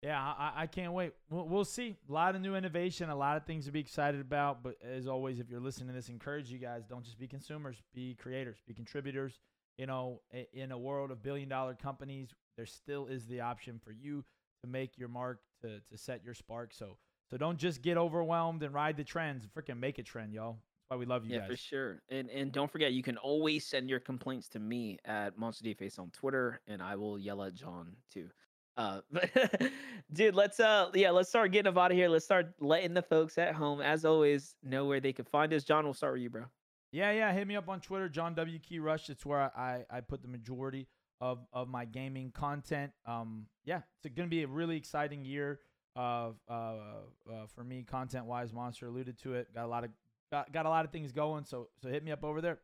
[SPEAKER 2] Yeah, I, I can't wait. We'll, we'll see. A lot of new innovation, a lot of things to be excited about. But as always, if you're listening to this, encourage you guys don't just be consumers, be creators, be contributors. You know, in a world of billion dollar companies, there still is the option for you to make your mark, to, to set your spark. So so don't just get overwhelmed and ride the trends. Freaking make a trend, y'all. That's why we love you guys.
[SPEAKER 1] yeah,
[SPEAKER 2] guys.
[SPEAKER 1] for sure. And and don't forget, you can always send your complaints to me at Monster D Face on Twitter, and I will yell at John too. Uh, [LAUGHS] dude, let's uh, yeah, let's start getting up out of here. Let's start letting the folks at home, as always, know where they can find us. John, we'll start with you, bro.
[SPEAKER 2] Yeah, yeah. Hit me up on Twitter, John W Key Rush. It's where I, I put the majority of, of my gaming content. Um, yeah, it's to be a really exciting year of uh, uh, for me, content wise. Monster alluded to it. Got a lot of got, got a lot of things going. So so hit me up over there.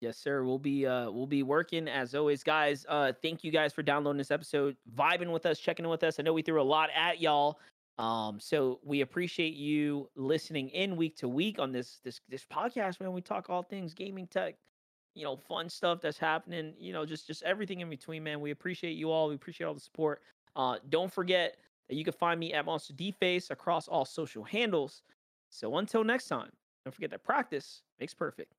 [SPEAKER 1] Yes, sir. We'll be uh we'll be working as always, guys. Uh thank you guys for downloading this episode, vibing with us, checking in with us. I know we threw a lot at y'all. Um, so we appreciate you listening in week to week on this this this podcast, man. We talk all things gaming tech, you know, fun stuff that's happening, you know, just just everything in between, man. We appreciate you all. We appreciate all the support. Uh don't forget that you can find me at Monster D Face across all social handles. So until next time, don't forget that practice makes perfect.